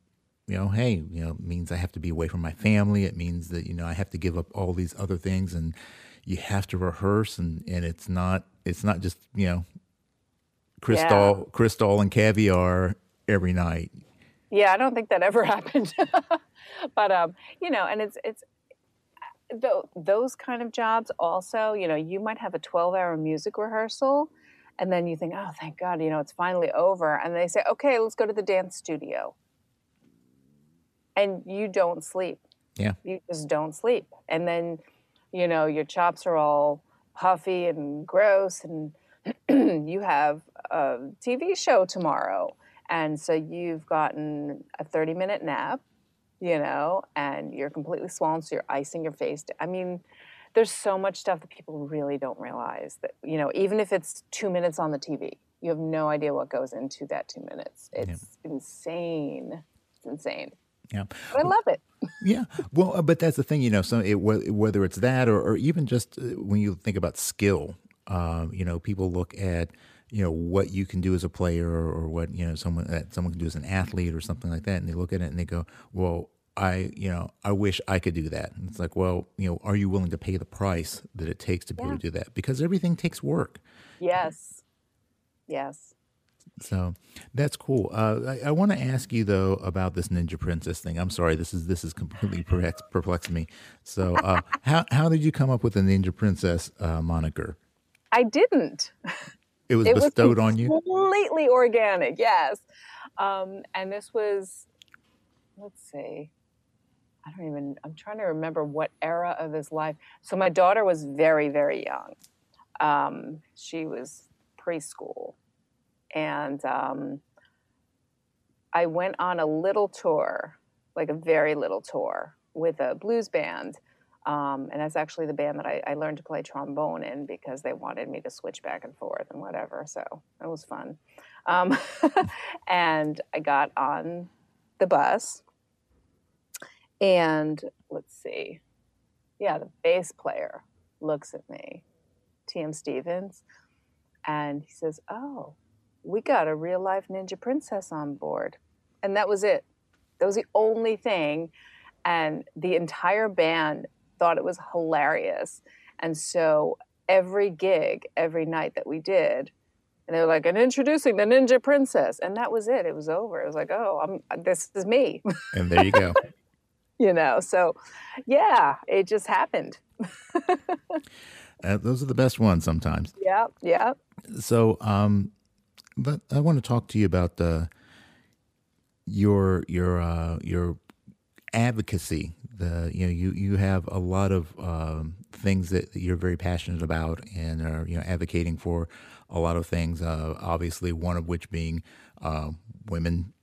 you know, hey, you know, it means I have to be away from my family. It means that you know I have to give up all these other things, and you have to rehearse, and and it's not it's not just you know, crystal yeah. crystal and caviar every night. Yeah, I don't think that ever happened. but um, you know, and it's it's those kind of jobs also, you know, you might have a 12-hour music rehearsal and then you think, "Oh, thank God, you know, it's finally over." And they say, "Okay, let's go to the dance studio." And you don't sleep. Yeah. You just don't sleep. And then, you know, your chops are all puffy and gross and you have a TV show tomorrow and so you've gotten a 30 minute nap, you know, and you're completely swollen, so you're icing your face. I mean, there's so much stuff that people really don't realize that, you know, even if it's two minutes on the TV, you have no idea what goes into that two minutes. It's yeah. insane. It's insane. Yeah, but I love it. yeah, well, uh, but that's the thing, you know. So it, whether it's that or, or even just uh, when you think about skill, um, you know, people look at you know what you can do as a player or, or what you know someone that someone can do as an athlete or something like that and they look at it and they go well i you know i wish i could do that and it's like well you know are you willing to pay the price that it takes to be yeah. able to do that because everything takes work yes yes so that's cool. Uh, I, I want to ask you though about this Ninja Princess thing. I'm sorry, this is this is completely perplexing me. So, uh, how how did you come up with the Ninja Princess uh, moniker? I didn't. It was it bestowed was on you? Completely organic, yes. Um, and this was, let's see, I don't even, I'm trying to remember what era of his life. So my daughter was very, very young. Um, she was preschool. And um, I went on a little tour, like a very little tour with a blues band um, and that's actually the band that I, I, learned to play trombone in because they wanted me to switch back and forth and whatever. So it was fun. Um, and I got on the bus, and let's see, yeah, the bass player looks at me, TM Stevens, and he says, Oh, we got a real life Ninja Princess on board. And that was it. That was the only thing. And the entire band thought it was hilarious. And so every gig, every night that we did, and they were like, and introducing the Ninja Princess. And that was it. It was over. It was like, oh, I'm, this is me. And there you go. you know, so yeah, it just happened. uh, those are the best ones sometimes. Yeah, yeah. So, um, but I want to talk to you about uh, your your uh, your advocacy the you know you you have a lot of um, things that you're very passionate about and are you know advocating for a lot of things. Uh, obviously, one of which being uh, women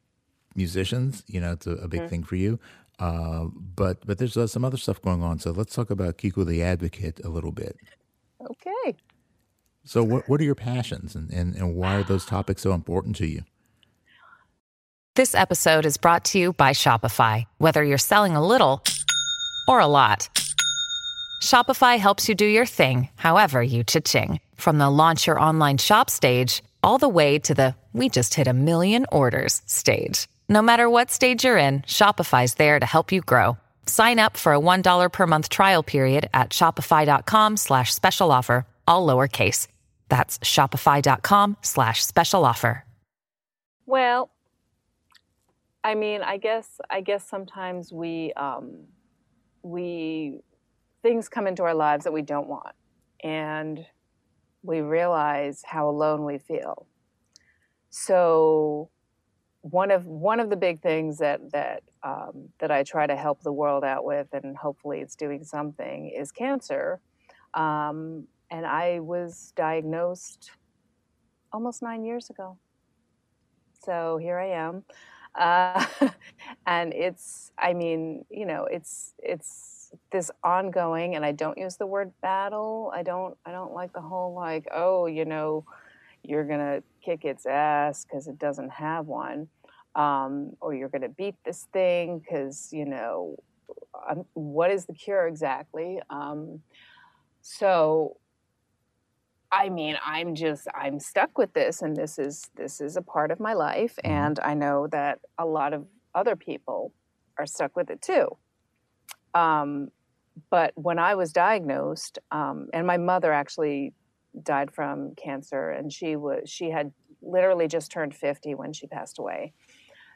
musicians. You know, it's a, a big mm-hmm. thing for you. Uh, but but there's uh, some other stuff going on. So let's talk about Kiku the Advocate a little bit. Okay. So what what are your passions and, and, and why are those topics so important to you? This episode is brought to you by Shopify. Whether you're selling a little or a lot. Shopify helps you do your thing, however you cha-ching. From the launch your online shop stage, all the way to the we just hit a million orders stage. No matter what stage you're in, Shopify's there to help you grow. Sign up for a $1 per month trial period at shopify.com slash special offer, all lowercase. That's shopify.com slash special offer. Well, I mean, I guess I guess sometimes we um, we things come into our lives that we don't want and we realize how alone we feel so one of one of the big things that that um, that I try to help the world out with, and hopefully it's doing something, is cancer. Um, and I was diagnosed almost nine years ago. So here I am. Uh, and it's, I mean, you know, it's, it's this ongoing, and I don't use the word battle. I don't, I don't like the whole like, oh, you know, you're going to kick its ass because it doesn't have one. Um, or you're going to beat this thing because, you know, what is the cure exactly? Um, so, I mean, I'm just I'm stuck with this, and this is this is a part of my life, Mhm. and I know that a lot of other people are stuck with it too. Um, but when I was diagnosed, um, and my mother actually died from cancer, and she was she had literally just turned 50 when she passed away.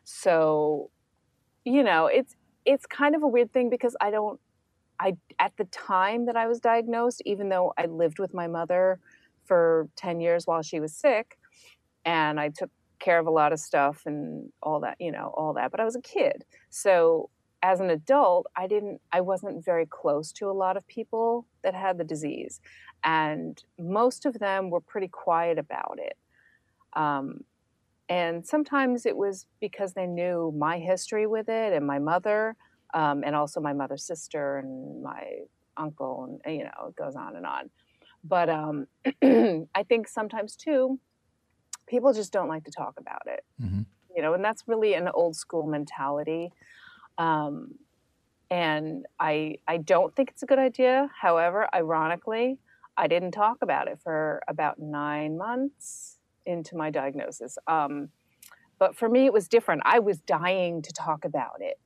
So, you know, it's it's kind of a weird thing because I don't I at the time that I was diagnosed, even though I lived with my mother for 10 years while she was sick and I took care of a lot of stuff and all that, you know, all that, but I was a kid. So, as an adult, I didn't I wasn't very close to a lot of people that had the disease. And most of them were pretty quiet about it. Um, and sometimes it was because they knew my history with it and my mother, um, and also my mother's sister and my uncle, and you know, it goes on and on. But um, I think sometimes too, people just don't like to talk about it, Mhm. you know, and that's really an old school mentality. Um, and I I don't think it's a good idea. However, ironically, I didn't talk about it for about nine months into my diagnosis. Um, but for me, it was different. I was dying to talk about it,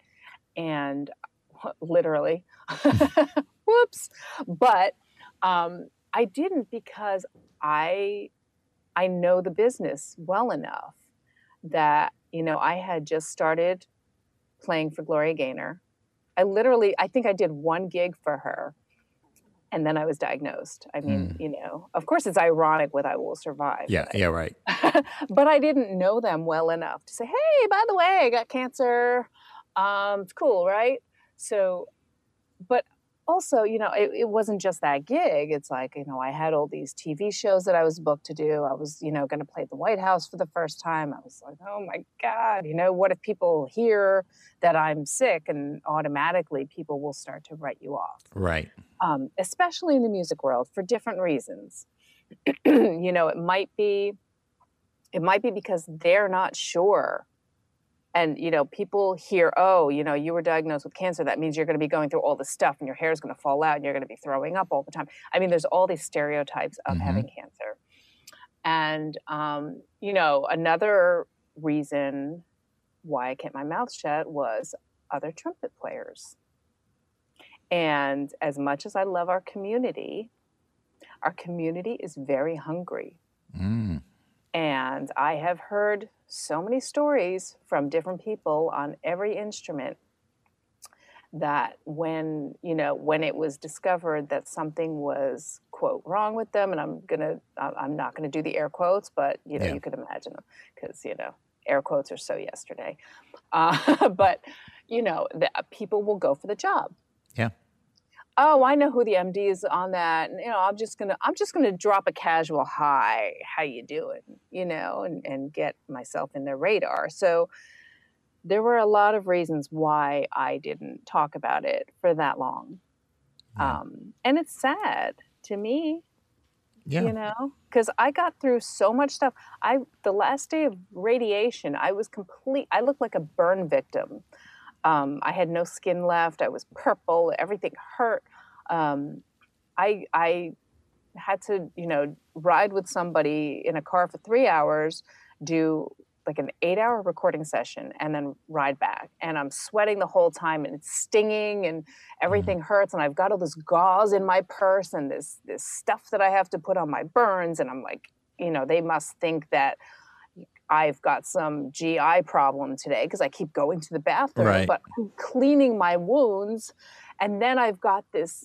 and literally, whoops. But um, I didn't because I I know the business well enough that you know I had just started playing for Gloria Gaynor. I literally, I think I did one gig for her, and then I was diagnosed. I mean, you know, of course, it's ironic with "I Will Survive." Yeah, yeah, right. but I didn't know them well enough to say, "Hey, by the way, I got cancer. Um, it's cool, right?" So, but also, you know, it, it wasn't just that gig. It's like, you know, I had all these TV shows that I was booked to do. I was, you know, going to play the White House for the first time. I was like, oh my God, you know, what if people hear that I'm sick and automatically people will start to write you off? Right. um, especially in the music world for different reasons. you know, it might be, it might be because they're not sure. And, you know, people hear, oh, you know, you were diagnosed with cancer. That means you're going to be going through all this stuff and your hair is going to fall out and you're going to be throwing up all the time. I mean, there's all these stereotypes of Mhm. having cancer. And, um, you know, another reason why I kept my mouth shut was other trumpet players. And as much as I love our community, our community is very hungry. Mm. And I have heard so many stories from different people on every instrument that when, you know, when it was discovered that something was quote wrong with them, and I'm gonna, I'm not gonna do the air quotes, but you know, Yeah. you could imagine them because you know, air quotes are so yesterday. Uh, but you know, the, people will go for the job Yeah. Oh i know who the md is on that and you know i'm just gonna i'm just gonna drop a casual hi how you doing? you know and, and get myself in their radar. So there were a lot of reasons why i didn't talk about it for that long. Yeah. um, and it's sad to me Yeah. you know because i got through so much stuff. I the last day of radiation i was complete i looked like a burn victim um, i had no skin left i was purple everything hurt. Um, i i had to you know ride with somebody in a car for three hours do like an eight hour recording session and then ride back. And i'm sweating the whole time and it's stinging and everything hurts and i've got all this gauze in my purse and this this stuff that i have to put on my burns and i'm like you know they must think that i've got some gi problem today because i keep going to the bathroom Right. but i'm cleaning my wounds and then i've got this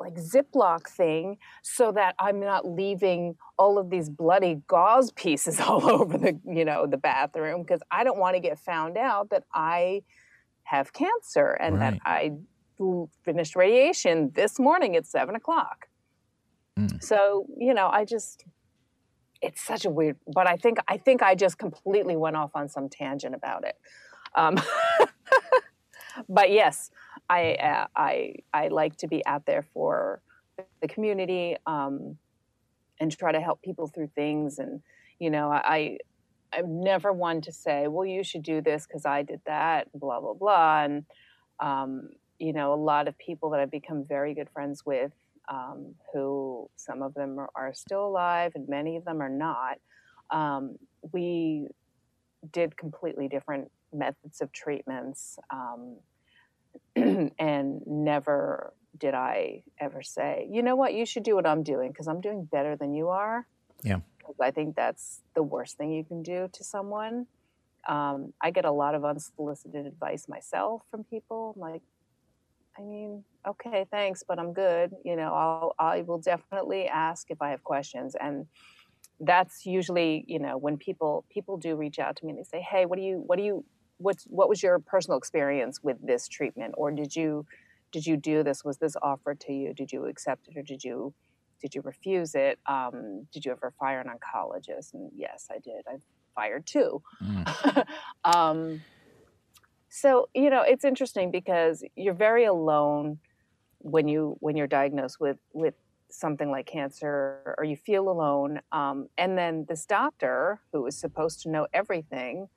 like ziploc thing so that i'm not leaving all of these bloody gauze pieces all over the you know the bathroom because i don't want to get found out that i have cancer and Right. that i finished radiation this morning at seven o'clock Mm. so you know i just it's such a weird but i think i think i just completely went off on some tangent about it Um, but yes, I, uh, I, I like to be out there for the community um, and try to help people through things. And, you know, I, I'm never one to say, well, you should do this because I did that, blah, blah, blah. And, um, you know, a lot of people that I've become very good friends with, um, who some of them are, are, still alive and many of them are not, um, we did completely different methods of treatments. Um, and never did I ever say, you know what, you should do what I'm doing because I'm doing better than you are. Yeah. I think that's the worst thing you can do to someone. Um, I get a lot of unsolicited advice myself from people. I'm like, I mean, okay, thanks, but I'm good. You know, I'll, I will definitely ask if I have questions. And that's usually, you know, when people, people do reach out to me and they say, Hey, what do you, what do you, what's, what was your personal experience with this treatment? Or did you, did you do this? Was this offered to you? Did you accept it or did you did you refuse it? Um, did you ever fire an oncologist? And yes, I did. I fired two. Mm. um, so you know, it's interesting because you're very alone when you when you're diagnosed with with something like cancer, or you feel alone. Um, and then this doctor, who is supposed to know everything,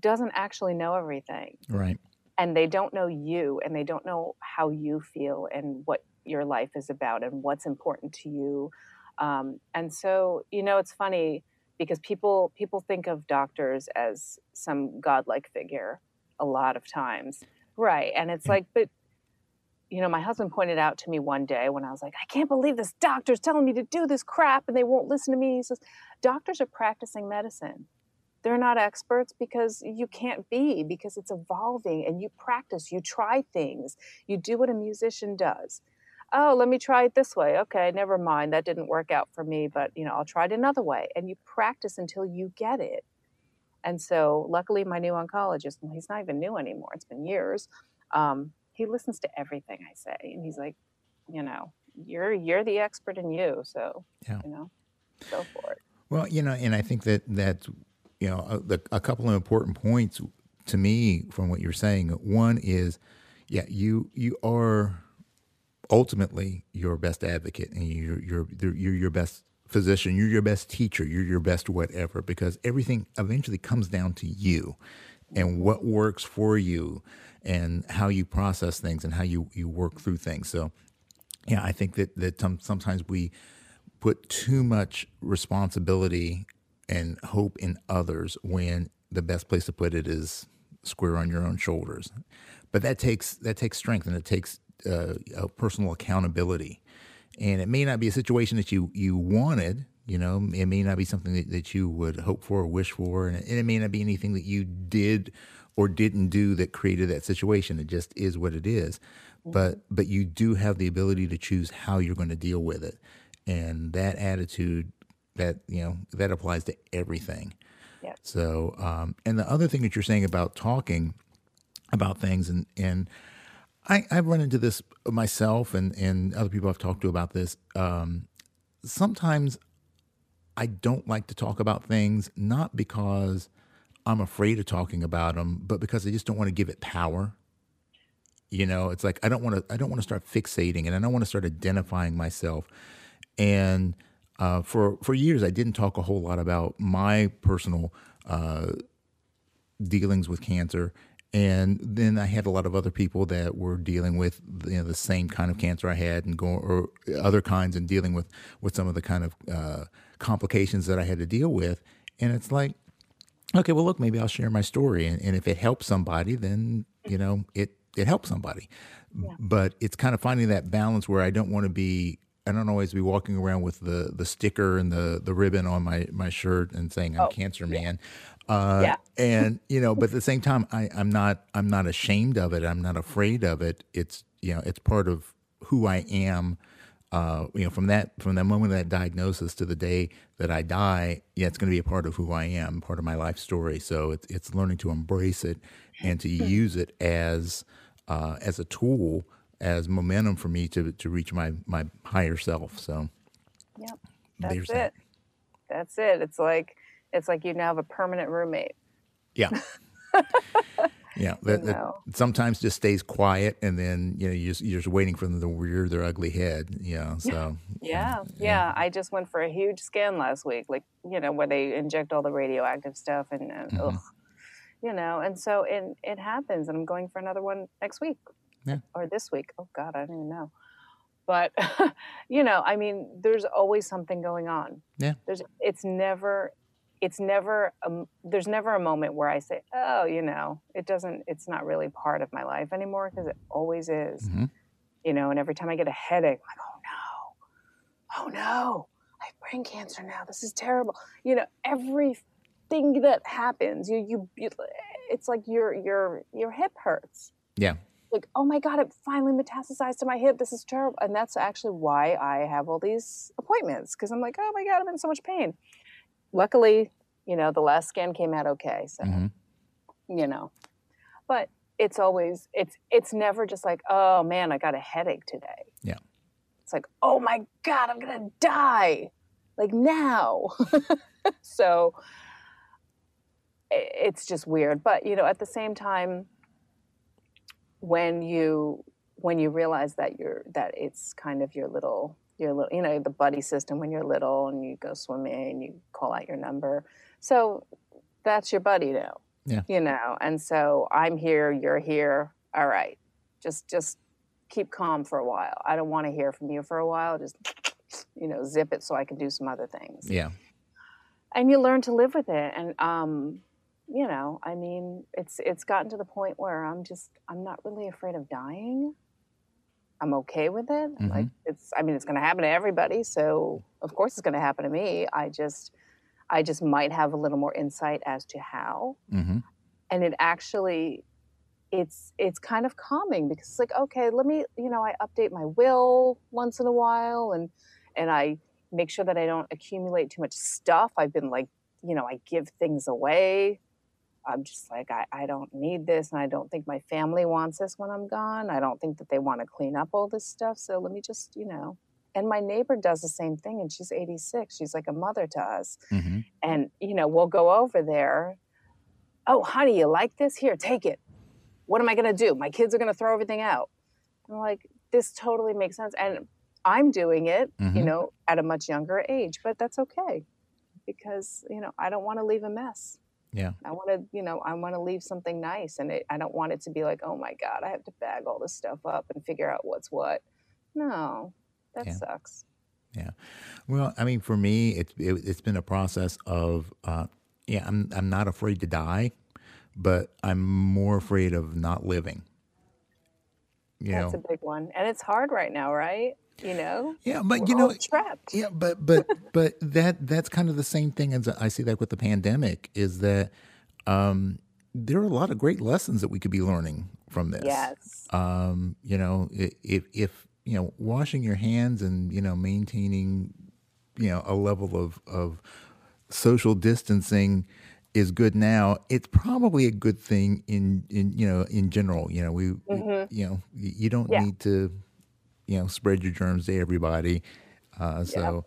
doesn't actually know everything. Right. And they don't know you, and they don't know how you feel and what your life is about and what's important to you. Um, and so, you know, it's funny because people people think of doctors as some godlike figure a lot of times, right? And it's mm. like, but you know, my husband pointed out to me one day when I was like, I can't believe this doctor's telling me to do this crap and they won't listen to me. He says, doctors are practicing medicine. They're not experts because you can't be, because it's evolving and you practice, you try things, you do what a musician does oh, let me try it this way. Okay, never mind. That didn't work out for me, but you know, I'll try it another way. And you practice until you get it. And so, luckily, my new oncologist, well, he's not even new anymore, it's been years. Um, he listens to everything I say. And he's like, you know, you're you're the expert in you. So, yeah. you know, go for it. Well, you know, and I think that that's, you know, a, a couple of important points to me from what you're saying. One is, yeah, you you are ultimately your best advocate and you're, you're, you're your best physician, you're your best teacher, you're your best whatever, because everything eventually comes down to you and what works for you and how you process things and how you, you work through things. So, yeah, I think that, that sometimes we put too much responsibility and hope in others when the best place to put it is square on your own shoulders. But that takes that takes strength and it takes uh, personal accountability. And it may not be a situation that you, you wanted, you know, it may not be something that, that you would hope for or wish for. And it, and it may not be anything that you did or didn't do that created that situation. It just is what it is. Mm-hmm. But, but you do have the ability to choose how you're going to deal with it. And that attitude that, you know, that applies to everything. Yeah. So, um, and the other thing that you're saying about talking about things and, and, I, I've run into this myself and, and other people I've talked to about this. Um, sometimes I don't like to talk about things, not because I'm afraid of talking about them, but because I just don't want to give it power. You know, it's like I don't want to. I don't want to start fixating, and I don't want to start identifying myself. And uh, for for years, I didn't talk a whole lot about my personal uh, dealings with cancer and then I had a lot of other people that were dealing with you know, the same kind of cancer I had and going or other kinds and dealing with with some of the kind of uh, complications that I had to deal with. And it's like, okay, well, look, maybe I'll share my story, and, and if it helps somebody, then you know it it helps somebody. Yeah. But it's kind of finding that balance where I don't want to be I don't always be walking around with the the sticker and the the ribbon on my my shirt and saying I'm oh, cancer man. Uh, yeah. and you know, but at the same time, I, I'm not I'm not ashamed of it. I'm not afraid of it. It's you know, it's part of who I am. Uh, you know, from that from that moment of that diagnosis to the day that I die, yeah, it's going to be a part of who I am, part of my life story. So it's it's learning to embrace it and to use it as uh, as a tool, as momentum for me to to reach my my higher self. So, yeah, that's it. That. That's it. It's like it's like you now have a permanent roommate. Yeah. Yeah, that, that sometimes just stays quiet, and then you know you're just, you're just waiting for them to rear their ugly head. You know, so yeah, yeah. I just went for a huge scan last week, like you know where they inject all the radioactive stuff, and, and mm-hmm. ugh, you know, and so it it happens, and I'm going for another one next week, yeah. or this week. Oh God, I don't even know. But you know, I mean, there's always something going on. Yeah, there's it's never it's never a, there's never a moment where I say, oh, you know, it doesn't, it's not really part of my life anymore because it always is. Mm-hmm. You know, and every time I get a headache, I'm like, oh no, oh no, I have brain cancer now. This is terrible. You know, everything that happens, you you, you it's like your your your hip hurts. Yeah. Like, oh my God, it finally metastasized to my hip. This is terrible. And that's actually why I have all these appointments because I'm like, oh my God, I'm in so much pain luckily, you know, the last scan came out okay. So, mm-hmm. you know, but it's always it's it's never just like, oh man, I got a headache today. Yeah. It's like, oh my god, I'm gonna die, like now. so it's just weird, but you know, at the same time, when you when you realize that you're that it's kind of your little your little, you know, the buddy system when you're little and you go swimming and you call out your number. So that's your buddy now. Yeah. You know, and so I'm here, you're here. All right. Just just keep calm for a while. I don't want to hear from you for a while. Just you know, zip it so I can do some other things. Yeah. And you learn to live with it. And um, you know, I mean, it's it's gotten to the point where I'm just I'm not really afraid of dying. I'm okay with it. Mm-hmm. Like it's I mean it's going to happen to everybody, so of course it's going to happen to me. I just I just might have a little more insight as to how. Mm-hmm. And it actually it's it's kind of calming because it's like okay, let me, you know, I update my will once in a while and and I make sure that I don't accumulate too much stuff. I've been like, you know, I give things away I'm just like, I, I don't need this. And I don't think my family wants this when I'm gone. I don't think that they want to clean up all this stuff. So let me just, you know. And my neighbor does the same thing. And she's 86. She's like a mother to us. Mm-hmm. And, you know, we'll go over there. Oh, honey, you like this? Here, take it. What am I going to do? My kids are going to throw everything out. I'm like, this totally makes sense. And I'm doing it, mm-hmm. you know, at a much younger age, but that's okay because, you know, I don't want to leave a mess. Yeah. I want to, you know, I want to leave something nice and it, I don't want it to be like, oh my God, I have to bag all this stuff up and figure out what's what. No, that yeah. sucks. Yeah. Well, I mean, for me, it, it, has been a process of, uh, yeah, I'm, I'm not afraid to die, but I'm more afraid of not living. You That's know? a big one. And it's hard right now, right? You know? Yeah but We're you know trapped. yeah but but but that that's kind of the same thing as i see that with the pandemic is that um there are a lot of great lessons that we could be learning from this. Yes. Um you know if if you know washing your hands and you know maintaining you know a level of of social distancing is good now it's probably a good thing in in you know in general. You know we, mm-hmm. you know you don't yeah. need to you know, spread your germs to everybody. Uh, so,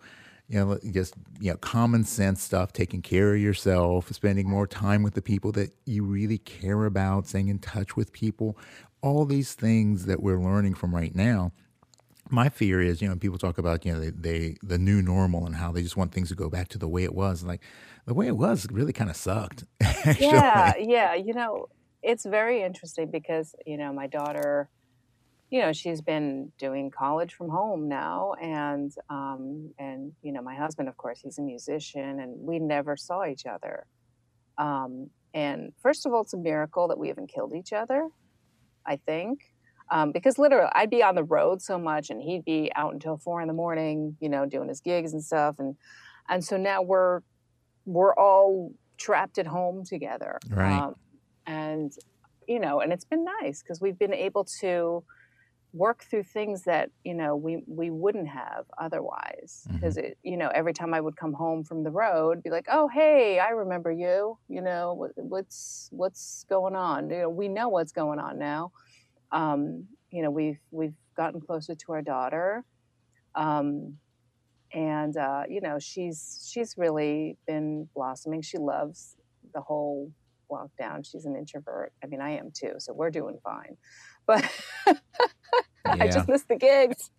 yeah. you know, just you know, common sense stuff, taking care of yourself, spending more time with the people that you really care about, staying in touch with people, all these things that we're learning from right now. My fear is, you know, people talk about, you know, they, they the new normal and how they just want things to go back to the way it was. Like the way it was really kind of sucked. yeah, yeah. You know, it's very interesting because, you know, my daughter you know she's been doing college from home now and um, and you know my husband of course he's a musician and we never saw each other. Um, and first of all it's a miracle that we haven't killed each other i think um, because literally i'd be on the road so much and he'd be out until four in the morning you know doing his gigs and stuff and and so now we're we're all trapped at home together right. um, and you know and it's been nice because we've been able to work through things that you know we we wouldn't have otherwise. Because mm-hmm. it you know every time i would come home from the road be like oh hey i remember you you know what, what's what's going on? You know we know what's going on now. Um, you know we've we've gotten closer to our daughter um, and uh, you know she's she's really been blossoming. She loves the whole lockdown. She's an introvert. I mean, I am too, so we're doing fine. But I just missed the gigs.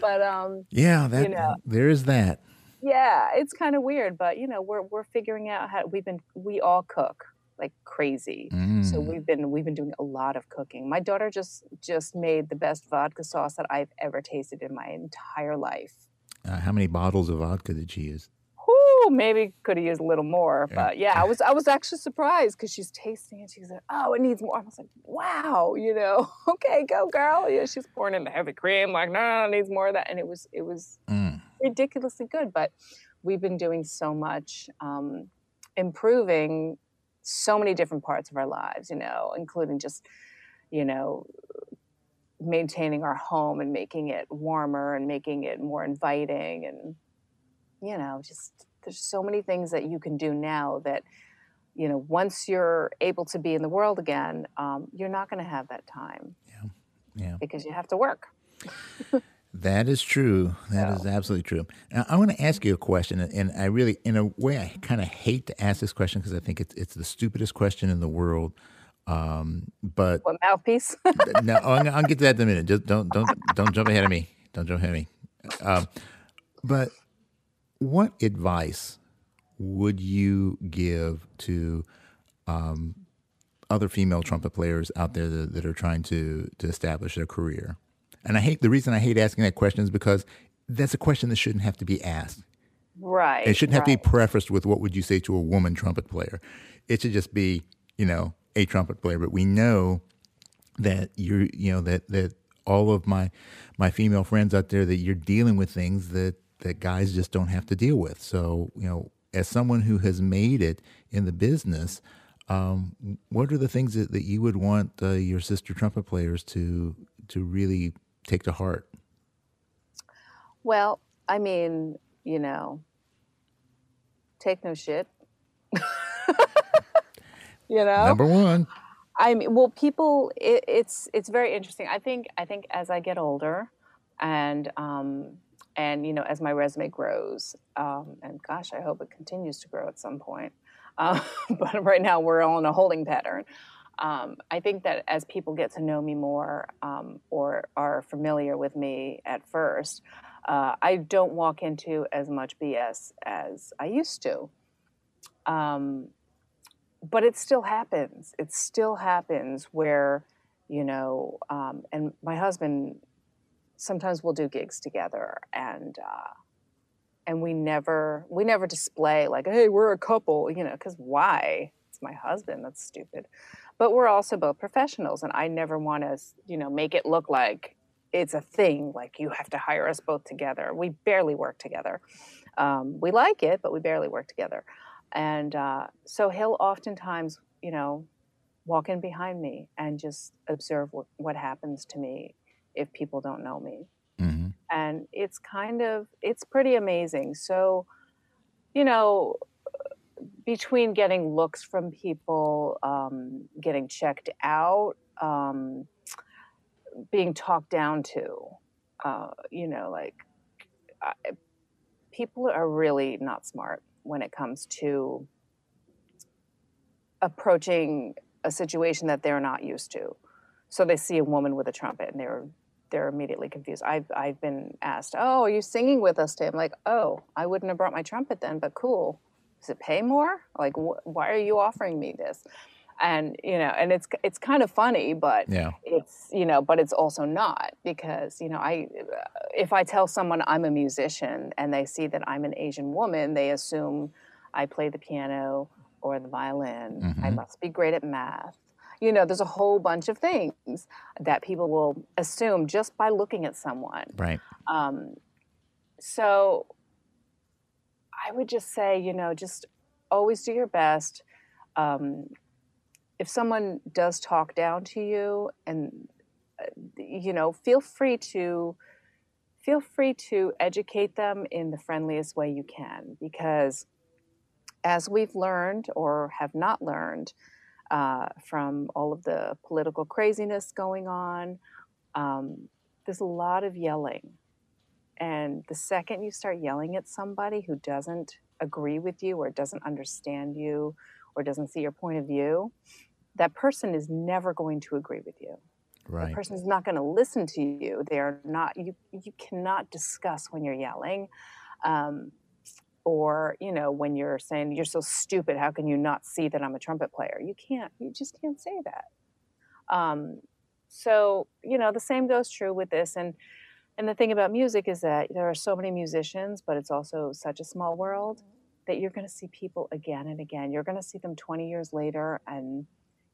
But um, Yeah, that you know. there is that. yeah, it's kind of weird. But you know, we're we're figuring out how we've been. We all cook like crazy. So Mm. we've been we've been doing a lot of cooking. My daughter just just made the best vodka sauce that I've ever tasted in my entire life. Uh, how many bottles of vodka did she use? Whoo, maybe could have used a little more, Yeah. but yeah, I was I was actually surprised because she's tasting it. She's like, "Oh, it needs more." I was like, "Wow, you know, okay, go girl." Yeah, she's pouring in the heavy cream, like, "No, no, it needs more of that," and it was it was Mm. ridiculously good. But we've been doing so much, um, improving so many different parts of our lives, you know, including just, you know, maintaining our home and making it warmer and making it more inviting and you know just there's so many things that you can do now that you know once you're able to be in the world again um, you're not going to have that time Yeah. Yeah because you have to work That is true. That is So- absolutely true. Now, I want to ask you a question, and I really, in a way, I kind of hate to ask this question because I think it's it's the stupidest question in the world. Um, but what mouthpiece no, I'll, I'll get to that in a minute. Just don't don't don't jump ahead of me. Don't jump ahead of me. Um, but what advice would you give to um, other female trumpet players out there that, that are trying to to establish their career? And I hate the reason I hate asking that question is because that's a question that shouldn't have to be asked. right It shouldn't have right. to be prefaced with what would you say to a woman trumpet player. It should just be, you know, a trumpet player. But we know that you're, you know, that that all of my my female friends out there that you're dealing with things that that guys just don't have to deal with. So, you know, as someone who has made it in the business, um, what are the things that, that you would want uh, your sister trumpet players to to really take to heart? well i mean you know take no shit you know Number one, I mean, well, people, it, it's it's very interesting. I think I think as I get older, and um, and you know, as my resume grows, um, and gosh, I hope it continues to grow at some point. Uh, but right now, we're all in a holding pattern. Um, I think that as people get to know me more um, or are familiar with me at first, uh, I don't walk into as much BS as I used to. Um, but it still happens. It still happens where, you know, um, and my husband sometimes we'll do gigs together, and uh, and we never we never display like, hey, we're a couple, you know, because why? It's my husband. That's stupid. But we're also both professionals, and I never want to, you know, make it look like it's a thing. Like you have to hire us both together. We barely work together. Um, we like it, but we barely work together and uh, so he'll oftentimes you know walk in behind me and just observe what, what happens to me if people don't know me. Hmm and it's kind of it's pretty amazing. So you know between getting looks from people um, getting checked out um, being talked down to uh, you know like I, people are really not smart when it comes to approaching a situation that they're not used to. So they see a woman with a trumpet and they're they're immediately confused. I've I've been asked, "Oh, are you singing with us today?" I'm like, "Oh, I wouldn't have brought my trumpet then, but cool. Does it pay more? Like, wh- why are you offering me this?" And you know, and it's it's kind of funny, but Yeah. it's you know but it's also not because you know i if i tell someone i'm a musician and they see that i'm an asian woman they assume i play the piano or the violin i Mhm. must be great at math you know there's a whole bunch of things that people will assume just by looking at someone Right. um, so I would just say, you know, just always do your best. Um, if someone does talk down to you, and uh, you know, feel free to feel free to educate them in the friendliest way you can, because as we've learned or have not learned uh, from all of the political craziness going on, um, there's a lot of yelling. And the second you start yelling at somebody who doesn't agree with you or doesn't understand you or doesn't see your point of view, that person is never going to agree with you. Right. The person is not going to listen to you. They're not. You you cannot discuss when you're yelling, um, or you know when you're saying you're so stupid. How can you not see that I'm a trumpet player? You can't. You just can't say that. Um, so you know the same goes true with this. And and the thing about music is that there are so many musicians, but it's also such a small world that you're going to see people again and again. You're going to see them 20 years later, and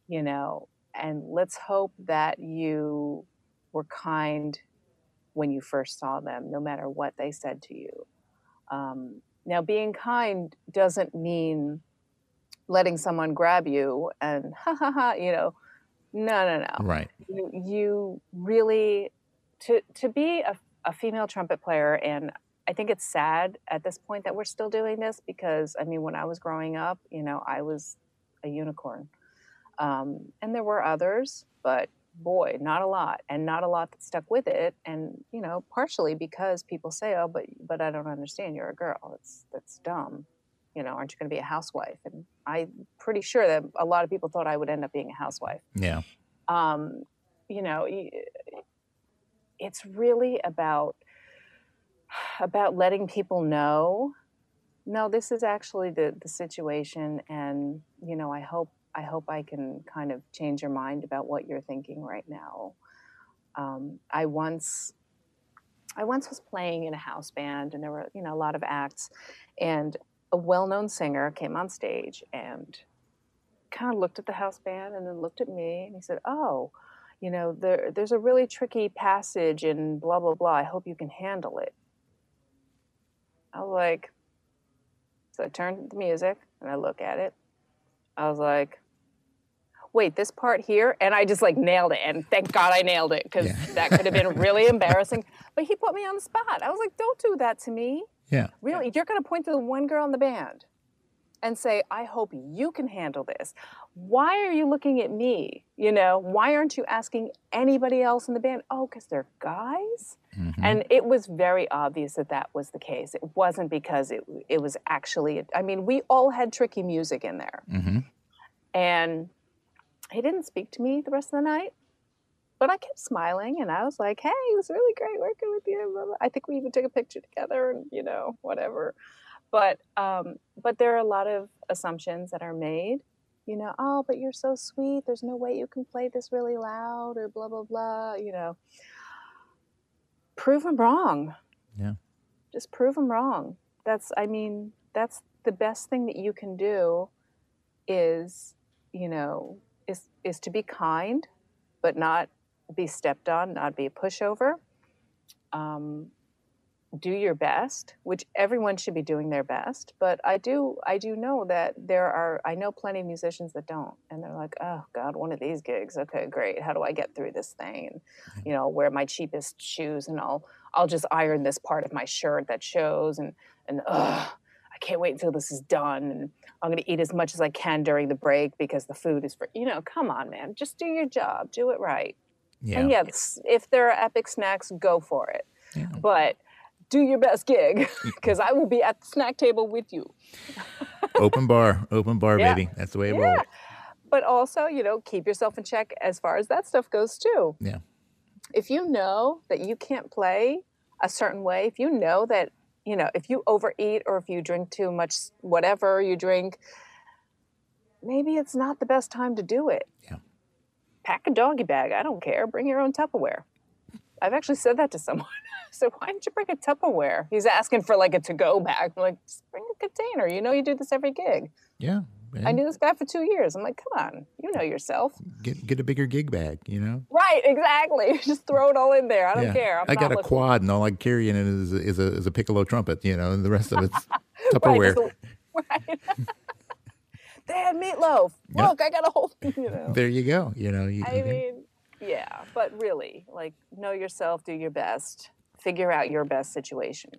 you know and let's hope that you were kind when you first saw them, no matter what they said to you. Um, now, being kind doesn't mean letting someone grab you and ha ha ha, you know, no, no, no. Right. You, you really, to, to be a, a female trumpet player, and I think it's sad at this point that we're still doing this because, I mean, when I was growing up, you know, I was a unicorn. Um, and there were others, but boy, not a lot, and not a lot that stuck with it. And you know, partially because people say, "Oh, but but I don't understand. You're a girl. That's that's dumb. You know, aren't you going to be a housewife?" And I'm pretty sure that a lot of people thought I would end up being a housewife. Yeah. Um, you know, it's really about about letting people know no this is actually the the situation and you know i hope I hope I can kind of change your mind about what you're thinking right now. Um, I once I once was playing in a house band and there were, you know, a lot of acts and a well-known singer came on stage and kind of looked at the house band and then looked at me and he said, "Oh, you know, there there's a really tricky passage in blah blah blah. I hope you can handle it." I was like so I turned the music and I look at it I was like, wait, this part here? And I just like nailed it. And thank God I nailed it because yeah. that could have been really embarrassing. But he put me on the spot. I was like, don't do that to me. Yeah. Really? You're going to point to the one girl in the band and say, I hope you can handle this. Why are you looking at me? You know, why aren't you asking anybody else in the band? Oh, because they're guys? Mm-hmm. And it was very obvious that that was the case. It wasn't because it, it was actually, I mean, we all had tricky music in there. Mm-hmm. And he didn't speak to me the rest of the night, but I kept smiling and I was like, hey, it was really great working with you. I think we even took a picture together and, you know, whatever. But, um, but there are a lot of assumptions that are made you know, oh, but you're so sweet. There's no way you can play this really loud or blah, blah, blah, you know prove them wrong. Yeah. Just prove them wrong. That's, I mean, that's the best thing that you can do is, you know, is, is to be kind, but not be stepped on, not be a pushover. Um, do your best, which everyone should be doing their best. But I do, I do know that there are, I know plenty of musicians that don't, and they're like, oh God, one of these gigs. Okay, great. How do I get through this thing? And you know, wear my cheapest shoes, and I'll, I'll just iron this part of my shirt that shows, and and ugh, I can't wait until this is done, and I'm going to eat as much as I can during the break because the food is for, you know, come on, man, just do your job, do it right. Yeah. And yes, if there are epic snacks, go for it. Yeah. But do your best gig because I will be at the snack table with you. open bar, open bar, yeah. baby. That's the way it yeah. rolls. But also, you know, keep yourself in check as far as that stuff goes too. Yeah. If you know that you can't play a certain way, if you know that, you know, if you overeat or if you drink too much, whatever you drink, maybe it's not the best time to do it. Yeah. Pack a doggy bag. I don't care. Bring your own Tupperware. I've actually said that to someone. So why didn't you bring a Tupperware? He's asking for like a to-go bag. I'm like, just bring a container. You know you do this every gig. Yeah. I knew this guy for two years. I'm like, come on, you know yourself. Get get a bigger gig bag, you know. Right, exactly. Just throw it all in there. I don't yeah. care. I'm i got a quad, and all I carry in it is, is a is a piccolo trumpet, you know, and the rest of it's Tupperware. right. right. they had meatloaf. Yep. Look, I got a whole. You know. There you go. You know. You, I you mean, yeah, but really, like, know yourself, do your best figure out your best situation.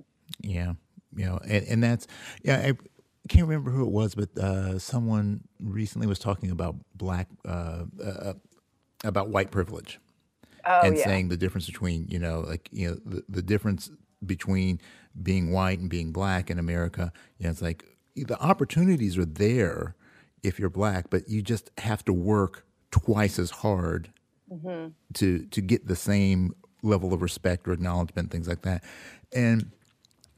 Yeah, you know, and, and that's yeah. I can't remember who it was, but uh, someone recently was talking about black uh, uh, about white privilege. Oh, and yeah. saying the difference between you know like you know the, the difference between being white and being black in America. You know, it's like the opportunities are there if you're black, but you just have to work twice as hard Mm-hmm. to to get the same level of respect or acknowledgement, things like that. And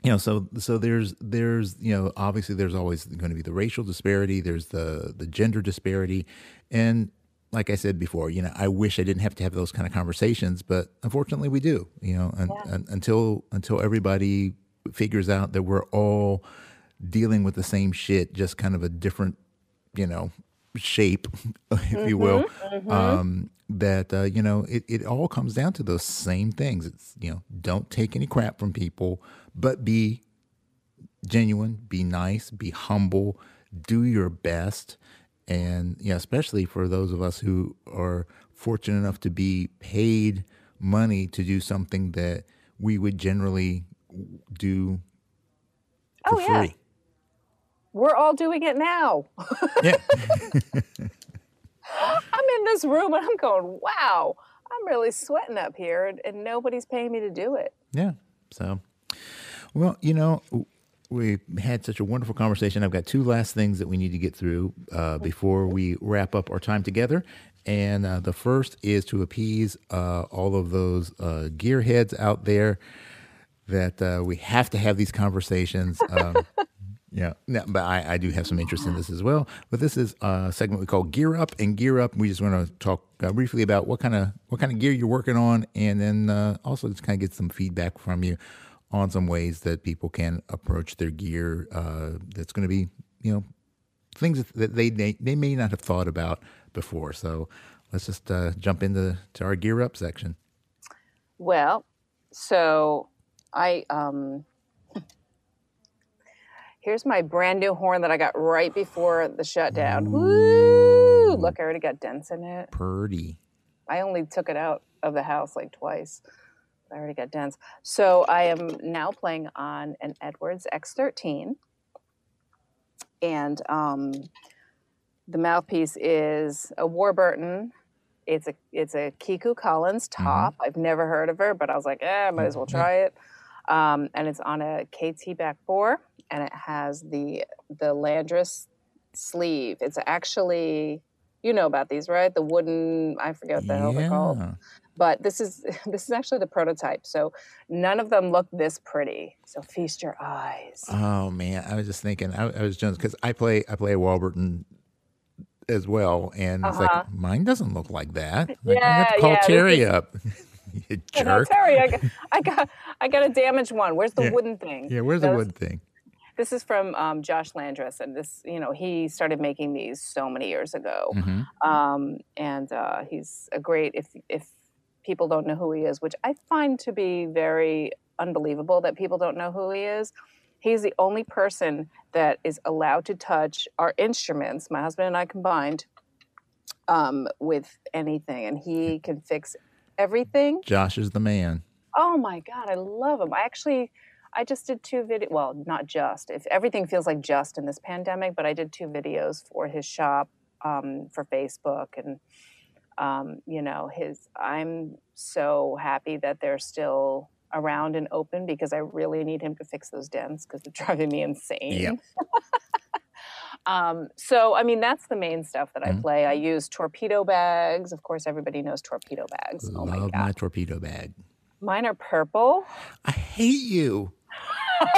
you know, so so there's there's you know obviously there's always going to be the racial disparity, there's the the gender disparity, and like I said before, you know, I wish I didn't have to have those kind of conversations, but unfortunately we do. You know, un, un, until until everybody figures out that we're all dealing with the same shit, just kind of a different, you know, shape, if you will. Um, that uh, you know, it, it all comes down to those same things. It's you know, don't take any crap from people, but be genuine, be nice, be humble, do your best. And yeah, especially for those of us who are fortunate enough to be paid money to do something that we would generally do for Oh, yeah. free. We're all doing it now. Yeah. I'm in this room and I'm going, wow, I'm really sweating up here and, and nobody's paying me to do it. Yeah. So, well, you know, we had such a wonderful conversation. I've got two last things that we need to get through uh, before we wrap up our time together. And uh, the first is to appease uh, all of those uh, gearheads out there that uh, we have to have these conversations. Um, yeah, no, but I, I do have some interest in this as well. But this is a segment we call Gear Up and Gear Up. We just want to talk uh, briefly about what kind of what kind of gear you're working on, and then uh, also just kind of get some feedback from you on some ways that people can approach their gear. Uh, that's going to be you know things that they, they they may not have thought about before. So let's just uh, jump into to our Gear Up section. Well, so I um here's my brand new horn that I got right before the shutdown. Woo! Look, I already got dents in it. Purdy. I only took it out of the house like twice. I already got dents. So I am now playing on an Edwards X13. And um, the mouthpiece is a Warburton. It's a it's a Kiku Collins top. I've never heard of her, but I was like, eh, I might as well try it. Um, and it's on a KT back bore, and it has the the Landress sleeve. It's actually, you know about these, right? The wooden, I forget what the hell they're called Yeah. But this is this is actually the prototype so none of them look this pretty so feast your eyes Oh man, I was just thinking. I, I was just because I play I play a Warburton as well, and Uh-huh. like mine doesn't look like that. Like, I have to call yeah, Terry up. you jerk. tell you, I got, I got I got a damaged one where's the Yeah. wooden thing Yeah, where's the Those- wood thing? this is from um, josh landress and this you know he started making these so many years ago hmm um, and uh, he's a great if if people don't know who he is which i find to be very unbelievable that people don't know who he is. He's the only person that is allowed to touch our instruments my husband and i combined um, with anything and he can fix everything. Josh is the man. oh my god i love him. I actually i just did two video well not just if everything feels like just in this pandemic but i did two videos for his shop um, for facebook and um, you know his i'm so happy that they're still around and open because i really need him to fix those dents because they're driving me insane Yep. um, so i mean that's the main stuff that i Mhm. play i use torpedo bags of course everybody knows torpedo bags oh my Love god my torpedo bag. mine are purple I hate you.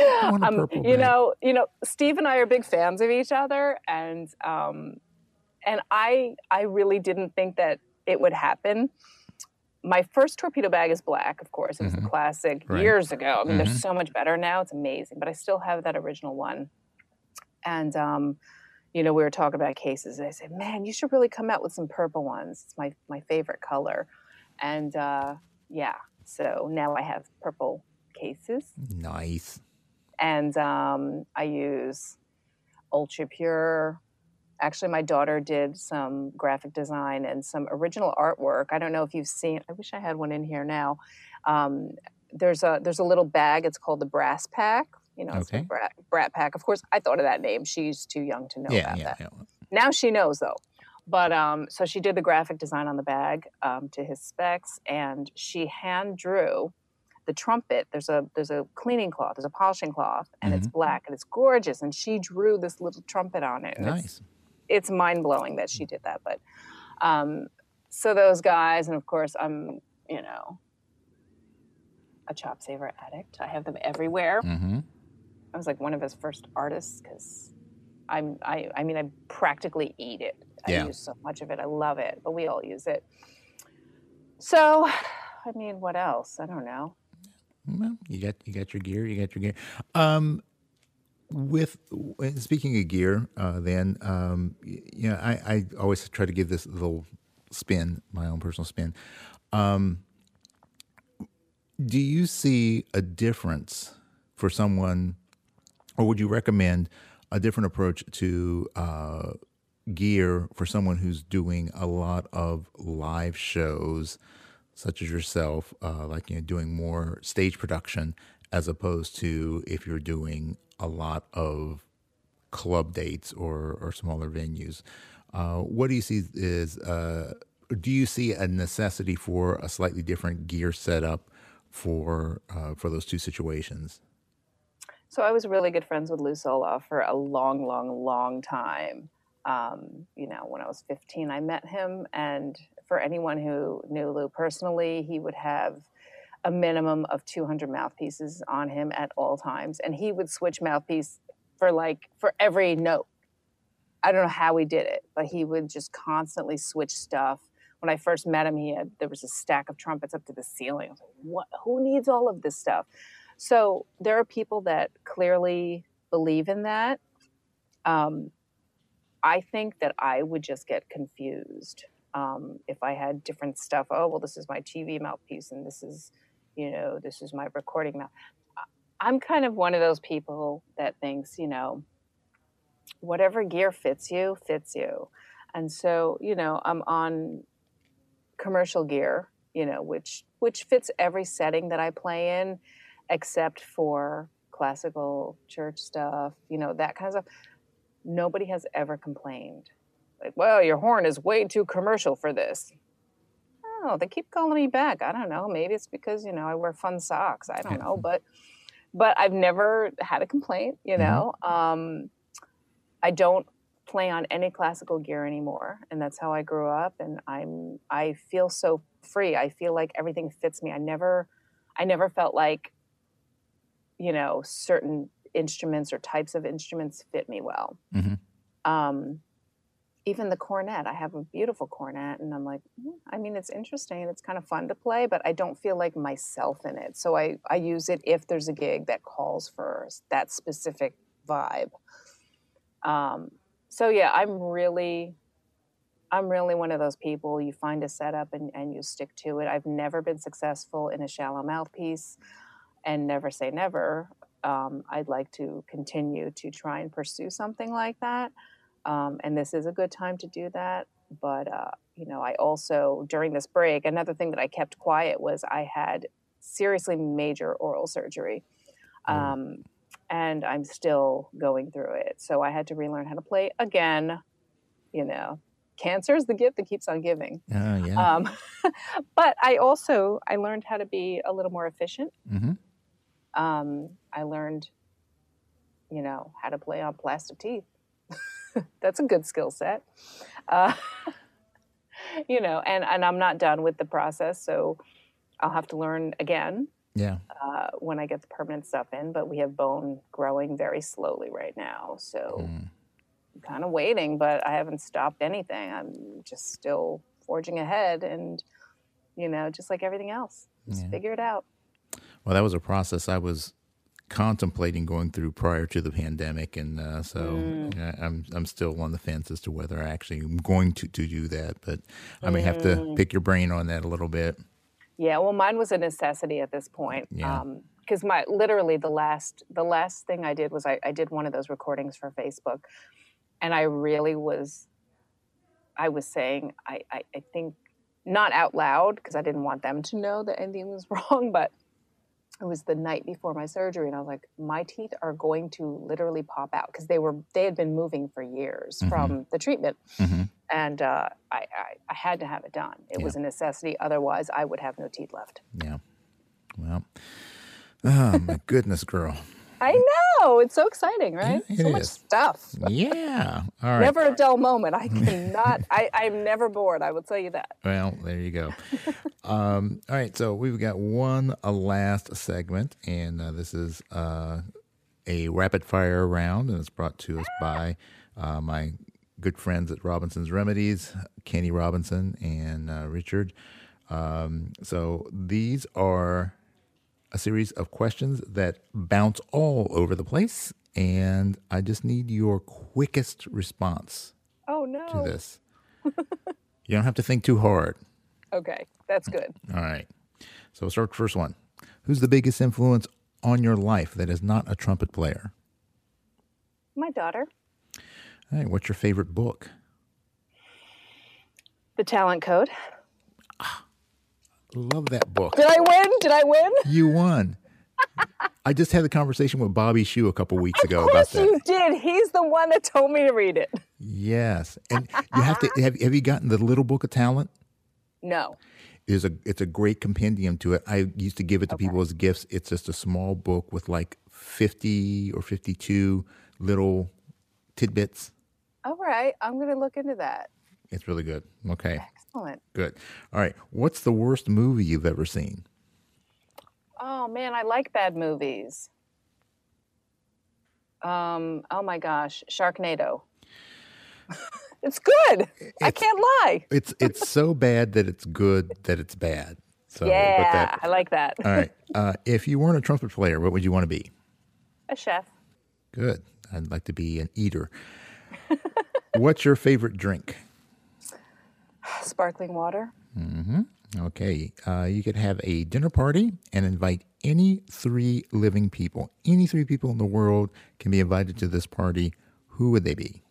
a um, you bag. know, you know, Steve and I are big fans of each other, and um, and I I really didn't think that it would happen. My first torpedo bag is black, of course. It was Mhm. a classic Right. years ago. I mean, they're Mhm. so much better now. It's amazing, but I still have that original one. And um, you know, we were talking about cases. And I said, "Man, you should really come out with some purple ones. It's my my favorite color." And uh, yeah, so now I have purple cases Nice. and um, I use Ultra Pure. Actually, my daughter did some graphic design and some original artwork. I don't know if you've seen. I wish I had one in here now. Um, there's a there's a little bag. It's called the Brass Pack. You know, it's a Okay. brat, brat Pack. Of course, I thought of that name. She's too young to know yeah, about yeah, that. yeah. Now she knows though. But um, so she did the graphic design on the bag um, to his specs, and she hand drew the trumpet. There's a there's a cleaning cloth, there's a polishing cloth, and Mm-hmm. it's black and it's gorgeous. And she drew this little trumpet on it. Nice. It's mind blowing that she did that. But um, so those guys, and of course, I'm you know a chop saver addict. I have them everywhere. Mm-hmm. I was like one of his first artists because I'm I I mean I practically eat it. I Yeah. use so much of it. I love it, but we all use it. So, I mean, what else? I don't know. Well, you got you got your gear. You got your gear. Um, with speaking of gear, uh, then um, you know, I, I always try to give this little spin, my own personal spin. Um, do you see a difference for someone, or would you recommend a different approach to uh, gear for someone who's doing a lot of live shows, such as yourself, uh, like you know, doing more stage production, as opposed to if you're doing a lot of club dates or or smaller venues? Uh, what do you see is uh, do you see a necessity for a slightly different gear setup for uh, for those two situations? So I was really good friends with Lou Soloff for a long, long, long time. Um, you know, when I was 15, I met him, and for anyone who knew Lou personally, he would have a minimum of 200 mouthpieces on him at all times, and he would switch mouthpiece for like for every note. I don't know how he did it, but he would just constantly switch stuff. When I first met him, he had there was a stack of trumpets up to the ceiling. Like, "What? Who needs all of this stuff?" So there are people that clearly believe in that. Um, I think that I would just get confused um, if I had different stuff. Oh, well, this is my TV mouthpiece, and this is, you know, this is my recording now. I'm kind of one of those people that thinks, you know, whatever gear fits you, fits you. And so, you know, I'm on commercial gear, you know, which which fits every setting that I play in except for classical church stuff, you know, that kind of stuff. Nobody has ever complained. Like, well, your horn is way too commercial for this. Oh, they keep calling me back. I don't know. Maybe it's because, you know, I wear fun socks. I don't know. But but I've never had a complaint, you know. Um, I don't play on any classical gear anymore and that's how I grew up and I'm I feel so free. I feel like everything fits me. I never I never felt like you know certain instruments or types of instruments fit me well. Mhm. Um, even the cornet, I have a beautiful cornet, and I'm like, "Mm, I mean, it's interesting and it's kind of fun to play, but I don't feel like myself in it. So I I use it if there's a gig that calls for that specific vibe. Um, so yeah, I'm really I'm really one of those people. You find a setup and, and you stick to it. I've never been successful in a shallow mouthpiece and never say never. Um, I'd like to continue to try and pursue something like that. Um, and this is a good time to do that. But, uh, you know, I also, during this break, another thing that I kept quiet was I had seriously major oral surgery. Um, and I'm still going through it. So I had to relearn how to play again. You know, cancer is the gift that keeps on giving. Uh, yeah. Um, but I also I learned how to be a little more efficient. Mm-hmm. Um, I learned, you know, how to play on plastic teeth. That's a good skill set. Uh, you know, and and I'm not done with the process, so I'll have to learn again Yeah. uh, when I get the permanent stuff in. But we have bone growing very slowly right now, so Mm. I'm kind of waiting. But I haven't stopped anything. I'm just still forging ahead, and you know, just like everything else, just Yeah. figure it out. Well, that was a process I was contemplating going through prior to the pandemic, and uh, so mm. yeah, I'm I'm still on the fence as to whether I actually am going to, to do that. But I may have to mm. pick your brain on that a little bit. Yeah, well, mine was a necessity at this point. Yeah. Um, because my literally the last the last thing I did was I, I did one of those recordings for Facebook, and I really was, I was saying I I, I think not out loud because I didn't want them to know that anything was wrong, but it was the night before my surgery, and I was like, my teeth are going to literally pop out because they were they had been moving for years Mhm. from the treatment hmm and uh, I, I, I had to have it done. It Yeah. was a necessity. Otherwise, I would have no teeth left. Yeah. Well, oh my goodness, girl. I know. It's so exciting, right? It so much stuff. Yeah. All right. Never a dull moment. I cannot, I, I'm never bored. I will tell you that. Well, there you go. um, all right, so we've got one last segment, and uh, this is uh, a rapid fire round, and it's brought to us by uh, my good friends at Robinson's Remedies, Kenny Robinson and uh, Richard. Um, so these are a series of questions that bounce all over the place, and I just need your quickest response Oh, no! to this. you don't have to think too hard. Okay. That's good. All right. So we'll start with the first one. Who's the biggest influence on your life that is not a trumpet player? My daughter. All right. What's your favorite book? The talent code. Love that book. Did I win? Did I win? You won. I just had a conversation with Bobby Shew a couple weeks ago Of about course that. you did. He's the one that told me to read it. Yes, and you have to have. Have you gotten the Little Book of Talent? No. Is a it's a great compendium to it. I used to give it to people as gifts. It's just a small book with like fifty or fifty two little tidbits. All right. I'm going to look into that. It's really good. Okay. Excellent. Good. All right. What's the worst movie you've ever seen? Oh man, I like bad movies. Um, oh my gosh, Sharknado. it's good. I can't lie. It's it's so bad that it's good that it's bad. So, yeah, that- I like that. all right. Uh, if you weren't a trumpet player, what would you want to be? A chef. Good. I'd like to be an eater. What's your favorite drink? Sparkling water. Okay. Uh, you could have a dinner party and invite any three living people. Any three people in the world can be invited to this party. Who would they be?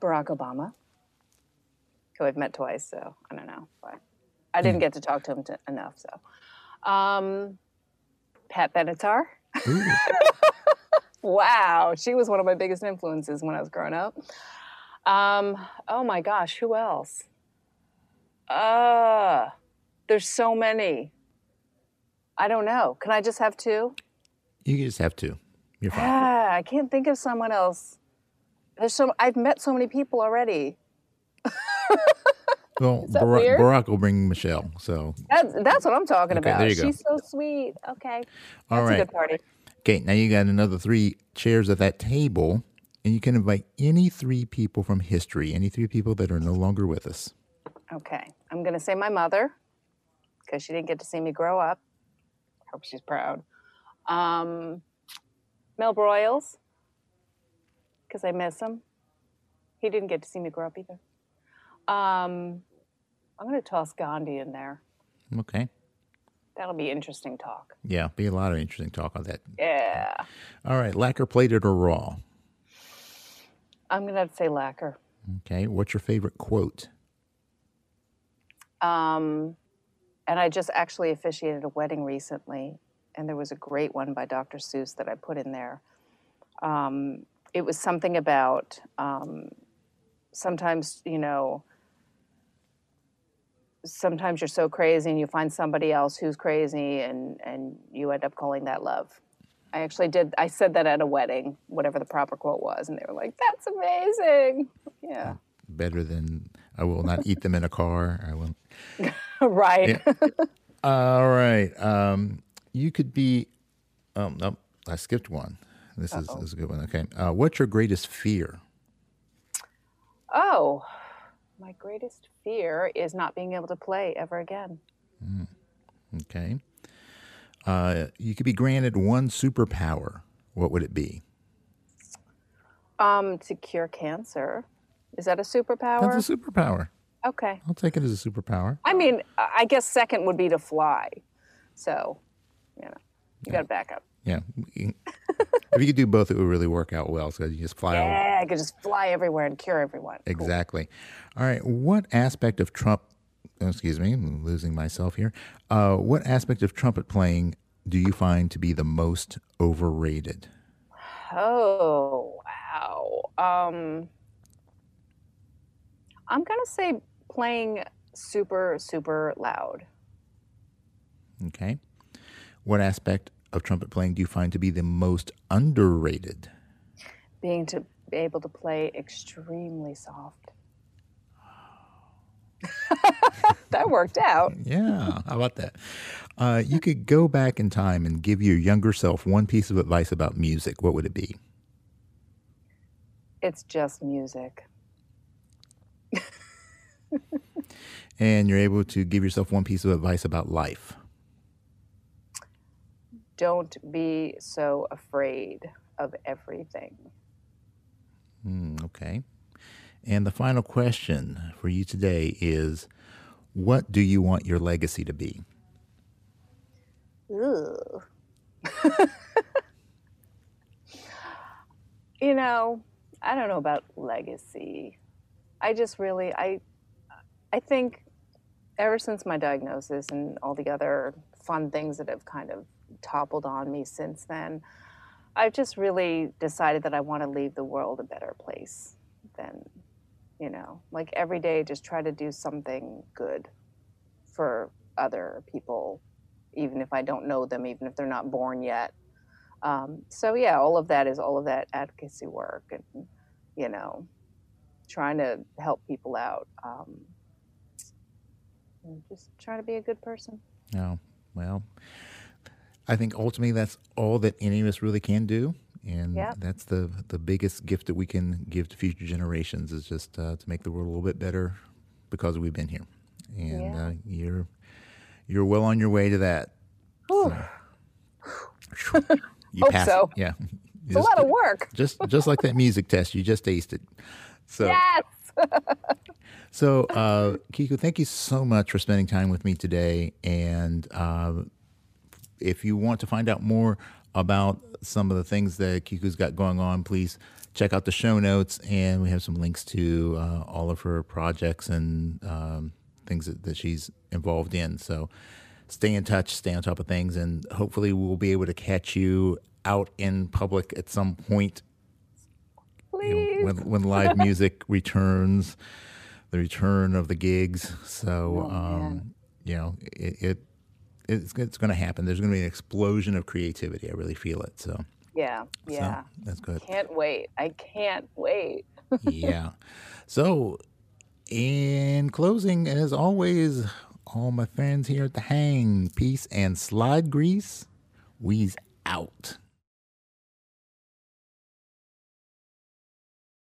Barack Obama, who I've met twice, so I don't know, but I didn't get to talk to him to, enough. So, um, Pat Benatar. Wow, she was one of my biggest influences when I was growing up. Um, oh my gosh, who else? Uh, there's so many. I don't know. Can I just have two? You can just have two. You're fine. Ah, I can't think of someone else. There's so I've met so many people already. Well, Barack. Barack will bring Michelle. So, That's that's what I'm talking Okay, about. there you go. She's so sweet. Okay, all that's a good party. Okay, now you got another three chairs at that table, and you can invite any three people from history, any three people that are no longer with us. Okay, I'm gonna say my mother because she didn't get to see me grow up. Hope she's proud. Um, Mel Broiles because I miss him. He didn't get to see me grow up either. Um, I'm gonna toss Gandhi in there. Okay. That'll be interesting talk. Yeah, be a lot of interesting talk on that. Yeah, All right, lacquer plated or raw? I'm gonna have to say lacquer. Okay, what's your favorite quote? Um, and I just actually officiated a wedding recently, and there was a great one by Dr. Seuss that I put in there. Um, it was something about um, sometimes, you know, sometimes you're so crazy and you find somebody else who's crazy, and and you end up calling that love. I actually did. I said that at a wedding, whatever the proper quote was, and they were like, "That's amazing." Yeah. Better than I will not eat them in a car. I will. right. All right. Um, you could be. Oh no, I skipped one. This is, this is a good one. Okay. Uh, what's your greatest fear? Oh, my greatest fear is not being able to play ever again. Mm. Okay. Uh, you could be granted one superpower. What would it be? Um, to cure cancer. Is that a superpower? That's a superpower. okay. I'll take it as a superpower. I mean, I guess second would be to fly. So, you know, you got to back up. Yeah. if you could do both, it would really work out well. So you just fly all Yeah, I could just fly everywhere and cure everyone. Cool. Exactly. All right. What aspect of Trump, excuse me, I'm losing myself here. Uh, what aspect of trumpet playing do you find to be the most overrated? Oh, wow. Um, I'm going to say playing super, super loud. Okay. What aspect of trumpet playing do you find to be the most underrated? Being to be able to play extremely soft. that worked out. Yeah, how about that? Uh, you could go back in time and give your younger self one piece of advice about music. What would it be? It's just music. and you're able to give yourself one piece of advice about life. Don't be so afraid of everything. Mm, okay. And the final question for you today is what do you want your legacy to be? Ooh. you know, I don't know about legacy. I just really I I think ever since my diagnosis and all the other fun things that have kind of toppled on me since then, I've just really decided that I want to leave the world a better place than, you know, like every day just try to do something good for other people, even if I don't know them, even if they're not born yet. Um, so yeah, all of that is all of that advocacy work and, you know, trying to help people out. Um, just try to be a good person. Oh, well, I think ultimately that's all that any of us really can do. And Yep. that's the, the biggest gift that we can give to future generations is just uh, to make the world a little bit better because we've been here. And Yeah. uh, you're you're well on your way to that. Whew. You Hope passed- so. Yeah. It's a lot of work. Just just like that music test you just tasted. So Yes. so, uh, Kiku, thank you so much for spending time with me today. And uh, if you want to find out more about some of the things that Kiku's got going on, please check out the show notes. And we have some links to uh, all of her projects and um, things that, that she's involved in. So stay in touch, stay on top of things, and hopefully we'll be able to catch you out in public at some point you Please. know, when when live music returns, the return of the gigs. So, Oh, um, you know, it, it it's it's going to happen. There's going to be an explosion of creativity. I really feel it. So, yeah. so Yeah. that's good. Can't wait. I can't wait. yeah. So, in closing, as always, all my friends here at the Hang, peace and slide grease. We's out.